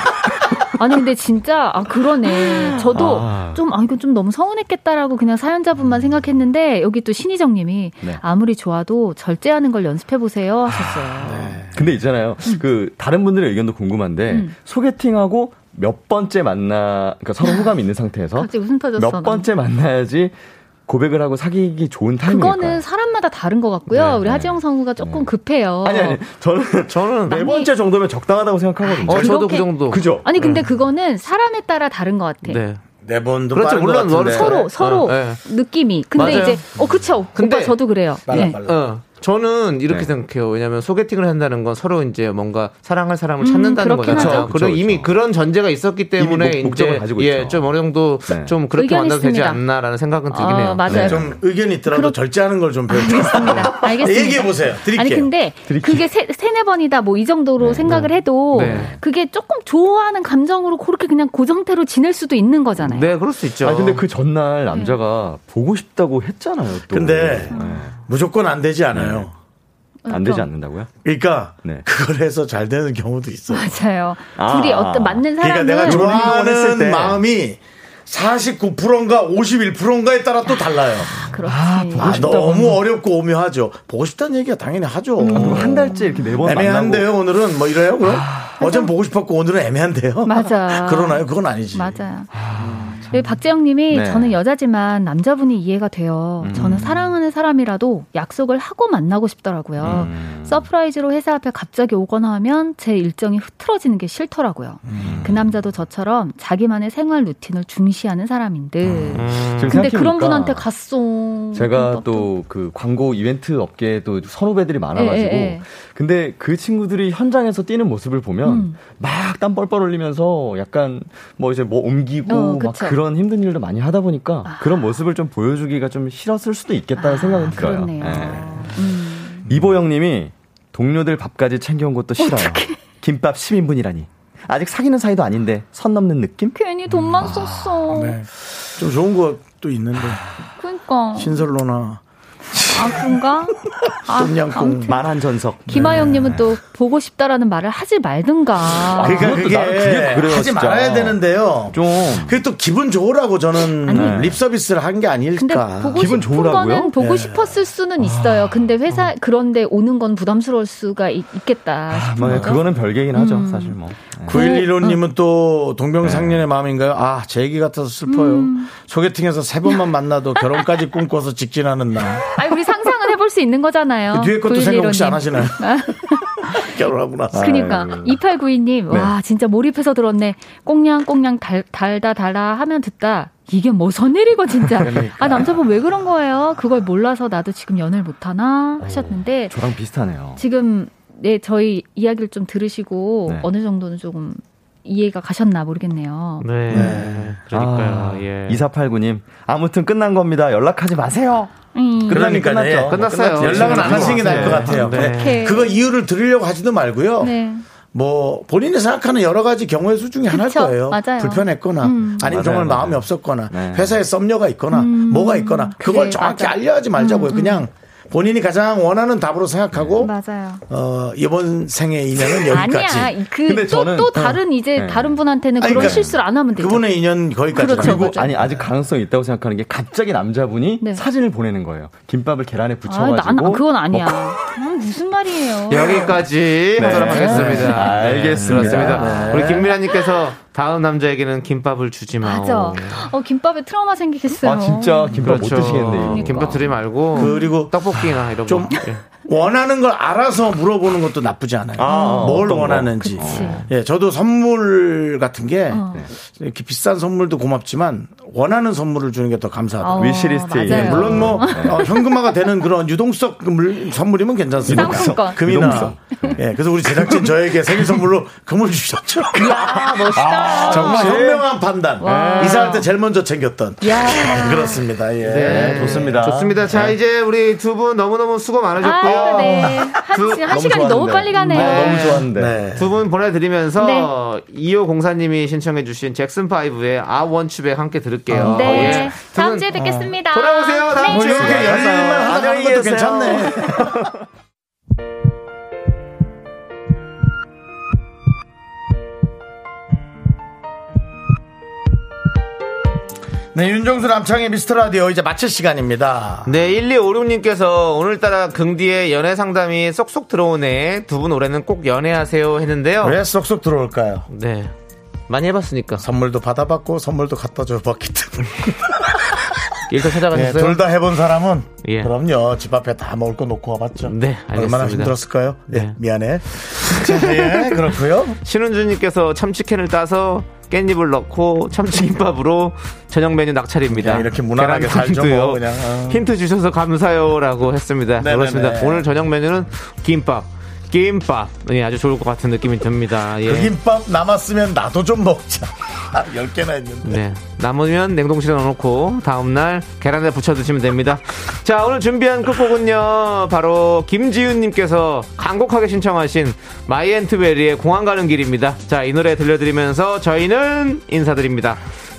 아니 근데 진짜 아 그러네. 저도 아. 좀아 이거 좀 너무 서운했겠다라고 그냥 사연자분만 생각했는데 여기 또 신희정님이 네. 아무리 좋아도 절제하는 걸 연습해 보세요 하셨어요. 근데 있잖아요. 그 다른 분들의 의견도 궁금한데 음. 소개팅하고 몇 번째 만나 그러니까 서로 호감이 있는 상태에서 갑자기 웃음 터졌어. 몇 난. 번째 만나야지 고백을 하고 사귀기 좋은 타이밍일까요? 그거는 사람마다 다른 것 같고요. 네, 우리 네. 하지영 성우가 조금 급해요. 아니 아니 저는 저는 네 번째 정도면 적당하다고 생각하거든요. 어, 저도 그 정도. 그죠? 아니 근데 그거는 사람에 따라 다른 것 같아. 네. 네 번도 그렇죠. 물론 것 같은데. 서로 서로 네. 느낌이. 근데 맞아요. 이제 어 그쵸. 근데- 오빠 저도 그래요. 빨라 네. 빨라. 어. 저는 이렇게 네. 생각해요. 왜냐하면 소개팅을 한다는 건 서로 이제 뭔가 사랑할 사람을 찾는다는 음, 그렇긴 거잖아요. 그리고 이미 그쵸. 그런 전제가 있었기 때문에 이미 목- 목적을 이제 가지고 예, 있죠. 좀 어느 정도 네. 좀 그렇게 만나도 되지 있습니다. 않나라는 생각은 들긴 어, 해요. 맞아요. 네, 좀 의견이 있더라도 절제하는 걸 좀 배우죠. 알겠습니다. 알겠습니다. 얘기해 보세요. 드릴게요. 아니 근데 그게 세, 세네 번이다 뭐 이 정도로 생각을 해도 네. 그게 조금 좋아하는 감정으로 그렇게 그냥 그 상태로 지낼 수도 있는 거잖아요. 네, 그럴 수 있죠. 아 근데 그 전날 남자가 보고 싶다고 했잖아요. 또. 근데 네. 무조건 안 되지 않아요. 안 되지 않는다고요? 그러니까 네. 그걸 해서 잘 되는 경우도 있어요. 맞아요. 아. 둘이 어떤 맞는 그러니까 사람은 내가 좋아하는 때. 마음이 49%인가 51%인가에 따라 또 달라요. 그렇지. 아, 너무 어렵고 오묘하죠. 보고 싶다는 얘기가 당연히 하죠. 그리고 한 달째 이렇게 네번 만나고 애매한데요, 오늘은 뭐 이래요, 그럼? 어젠 보고 싶었고 오늘은 애매한데요. 맞아. 그러나요? 그건 아니지. 맞아요. 여기 박재영님이 네. 저는 여자지만 남자분이 이해가 돼요. 저는 사랑하는 사람이라도 약속을 하고 만나고 싶더라고요. surprise로 회사 앞에 갑자기 오거나 하면 제 일정이 흐트러지는 게 싫더라고요. 그 남자도 저처럼 자기만의 생활 루틴을 중시하는 사람인데. 지금 근데 그런 분한테 갔어. 제가 또 그 광고 이벤트 업계에도 선후배들이 많아가지고 예, 예, 예. 근데 그 친구들이 현장에서 뛰는 모습을 보면 음. 막땀 뻘뻘 흘리면서 약간 뭐 이제 뭐 옮기고 어, 막. 그런 힘든 일도 많이 하다 보니까 그런 모습을 좀 보여주기가 좀 싫었을 수도 있겠다는 생각은 들어요. 아, 그렇네요. 예. 음. 이보영님이 동료들 밥까지 챙겨온 것도 싫어요. 김밥 10인분이라니. 아직 사귀는 사이도 아닌데 선 넘는 느낌? 괜히 돈만 썼어. 네. 좀 좋은 것도 있는데. 그러니까. 신설로나 아, 그런가? 아, 똠양꿍. 만한 전석. 김하영님은 또 보고 싶다라는 말을 하지 말든가. 그러니까 그것도 그게, 나는 그게 그래요, 하지 진짜. 말아야 되는데요. 좀. 그게 또 기분 좋으라고 저는 아니. 립 서비스를 한게 근데 아닐까. 보고 기분 좋으라고요? 거는 보고 예. 싶었을 수는 있어요. 근데 회사 그런데 오는 건 부담스러울 수가 있, 겠다 뭐, 그거는 별개긴 하죠, 음. 사실 뭐. 네. 9115님은 또 동병상련의 마음인가요? 아, 제 얘기 같아서 슬퍼요. 음. 소개팅에서 세 번만 만나도 결혼까지 꿈꿔서 직진하는 날. 아니 우리 수 있는 거잖아요. 그 뒤에 것도 생각 혹시 9115님. 안 하시나요? 결혼하고 나서. 그니까 아이고. 2892님 와 진짜 몰입해서 들었네. 꽁냥꽁냥 달, 달다 달다 하면 듣다. 이게 무슨 일이고 진짜. 그러니까. 아 남자분 왜 그런 거예요? 그걸 몰라서 나도 지금 연애를 못 하나 하셨는데 저랑 비슷하네요. 지금 네 저희 이야기를 좀 들으시고 네. 어느 정도는 조금 이해가 가셨나 모르겠네요. 네. 그러니까요. 아, 예. 2489님. 아무튼 끝난 겁니다. 연락하지 마세요. 음. 그러니까 끝났죠. 네. 끝났어요. 연락은 안 하시는 게 나을 것 같아요. 네. 네. 그렇게. 그거 이유를 들으려고 하지도 말고요. 네. 뭐 본인이 생각하는 여러 가지 경우의 수 중에 하나일 그쵸, 거예요. 맞아요. 불편했거나 음. 아니면 맞아요, 정말. 마음이 없었거나 네. 회사에 썸녀가 있거나 음. 뭐가 있거나 그걸 그래, 정확히 맞아. 알려하지 말자고요. 그냥 본인이 가장 원하는 답으로 생각하고 맞아요. 어, 이번 생의 인연은 여기까지. 아니야. 근데 그또 저는- 또 다른 이제 네. 다른 분한테는 아니, 그런 그러니까 실수를 안 하면 되죠. 그분의 인연 거기까지. 그렇죠, 그리고 맞아요. 아니 아직 가능성이 있다고 생각하는 게 갑자기 남자분이 네. 사진을 보내는 거예요. 김밥을 계란에 아, 붙여가지고. 난 아, 그건 아니야. 음, 무슨 말이에요? 여기까지 네. 하도록 하겠습니다. 알겠습니다. 네. 우리 김미라님께서 다음 남자에게는 김밥을 주지 마. 맞아. 어, 김밥에 트라우마 생기겠어요. 아 진짜 김밥 그렇죠. 못 드시겠네요. 그러니까. 김밥 드리지 말고 그리고 떡볶이나 이런 좀 거. 예. 원하는 걸 알아서 물어보는 것도 나쁘지 않아요. 아, 뭘 어떤 거? 원하는지. 예, 저도 선물 같은 게 어. 이렇게 비싼 선물도 고맙지만 원하는 선물을 주는 게 더 감사하다. 어, 위시리스트에 맞아요. 예, 물론 뭐 어, 현금화가 되는 그런 유동성 물- 선물이면 괜찮습니다. 상품권. 금이나. 유동성. 예, 그래서 우리 제작진 저에게 생일 선물로 금을 주셨죠. 야, 멋있다. 정말 현명한 판단. 와. 이사할 때 제일 먼저 챙겼던. 야. 그렇습니다. 예. 네. 좋습니다. 좋습니다. 자, 이제 우리 두 분 너무너무 수고 많으셨고요. 아, 네. 한, 두- 시, 한 시간이 너무. 빨리 가네요. 아, 너무 좋았는데. 네. 두분 보내드리면서 네. 2호 공사님이 신청해주신 잭슨5의 I Want You Back 함께 들을게요. 네. 예. 두 다음 분 주에 뵙겠습니다. 돌아오세요. 다음 네. 뭐. 열일만 하다 하는 안녕히 것도 계세요. 괜찮네. 네, 윤정수 남창의 미스터 라디오 이제 마칠 시간입니다. 네, 1256님께서 오늘따라 긍디의 연애 상담이 쏙쏙 들어오네. 두 분 올해는 꼭 연애하세요 했는데요. 왜 쏙쏙 들어올까요? 네. 많이 해봤으니까. 선물도 받아봤고 선물도 갖다 줘봤기 때문에. 네, 찾아가셨어요? 둘다 해본 사람은 예. 그럼요. 집 앞에 다 먹을 거 놓고 와봤죠. 네, 얼마나 알겠습니다. 힘들었을까요? 예, 네. 미안해. 자, 예, 그렇고요. 신은주님께서 참치캔을 따서 깻잎을 넣고 참치김밥으로 저녁 메뉴 낙찰입니다. 그냥 이렇게 무난하게 살죠, 도 뭐, 그냥, 어. 힌트 주셔서 감사요라고 했습니다. 네네네. 그렇습니다. 오늘 저녁 메뉴는 김밥. 김밥. 이 아주 좋을 것 같은 느낌이 듭니다. 예. 그 김밥 남았으면 나도 좀 먹자. 아, 10개나 했는데. 네. 남으면 냉동실에 넣어놓고 다음날 계란에 부쳐 드시면 됩니다. 자, 오늘 준비한 끝곡은요. 바로 김지윤님께서 간곡하게 신청하신 마이앤트베리의 공항 가는 길입니다. 자, 이 노래 들려드리면서 저희는 인사드립니다.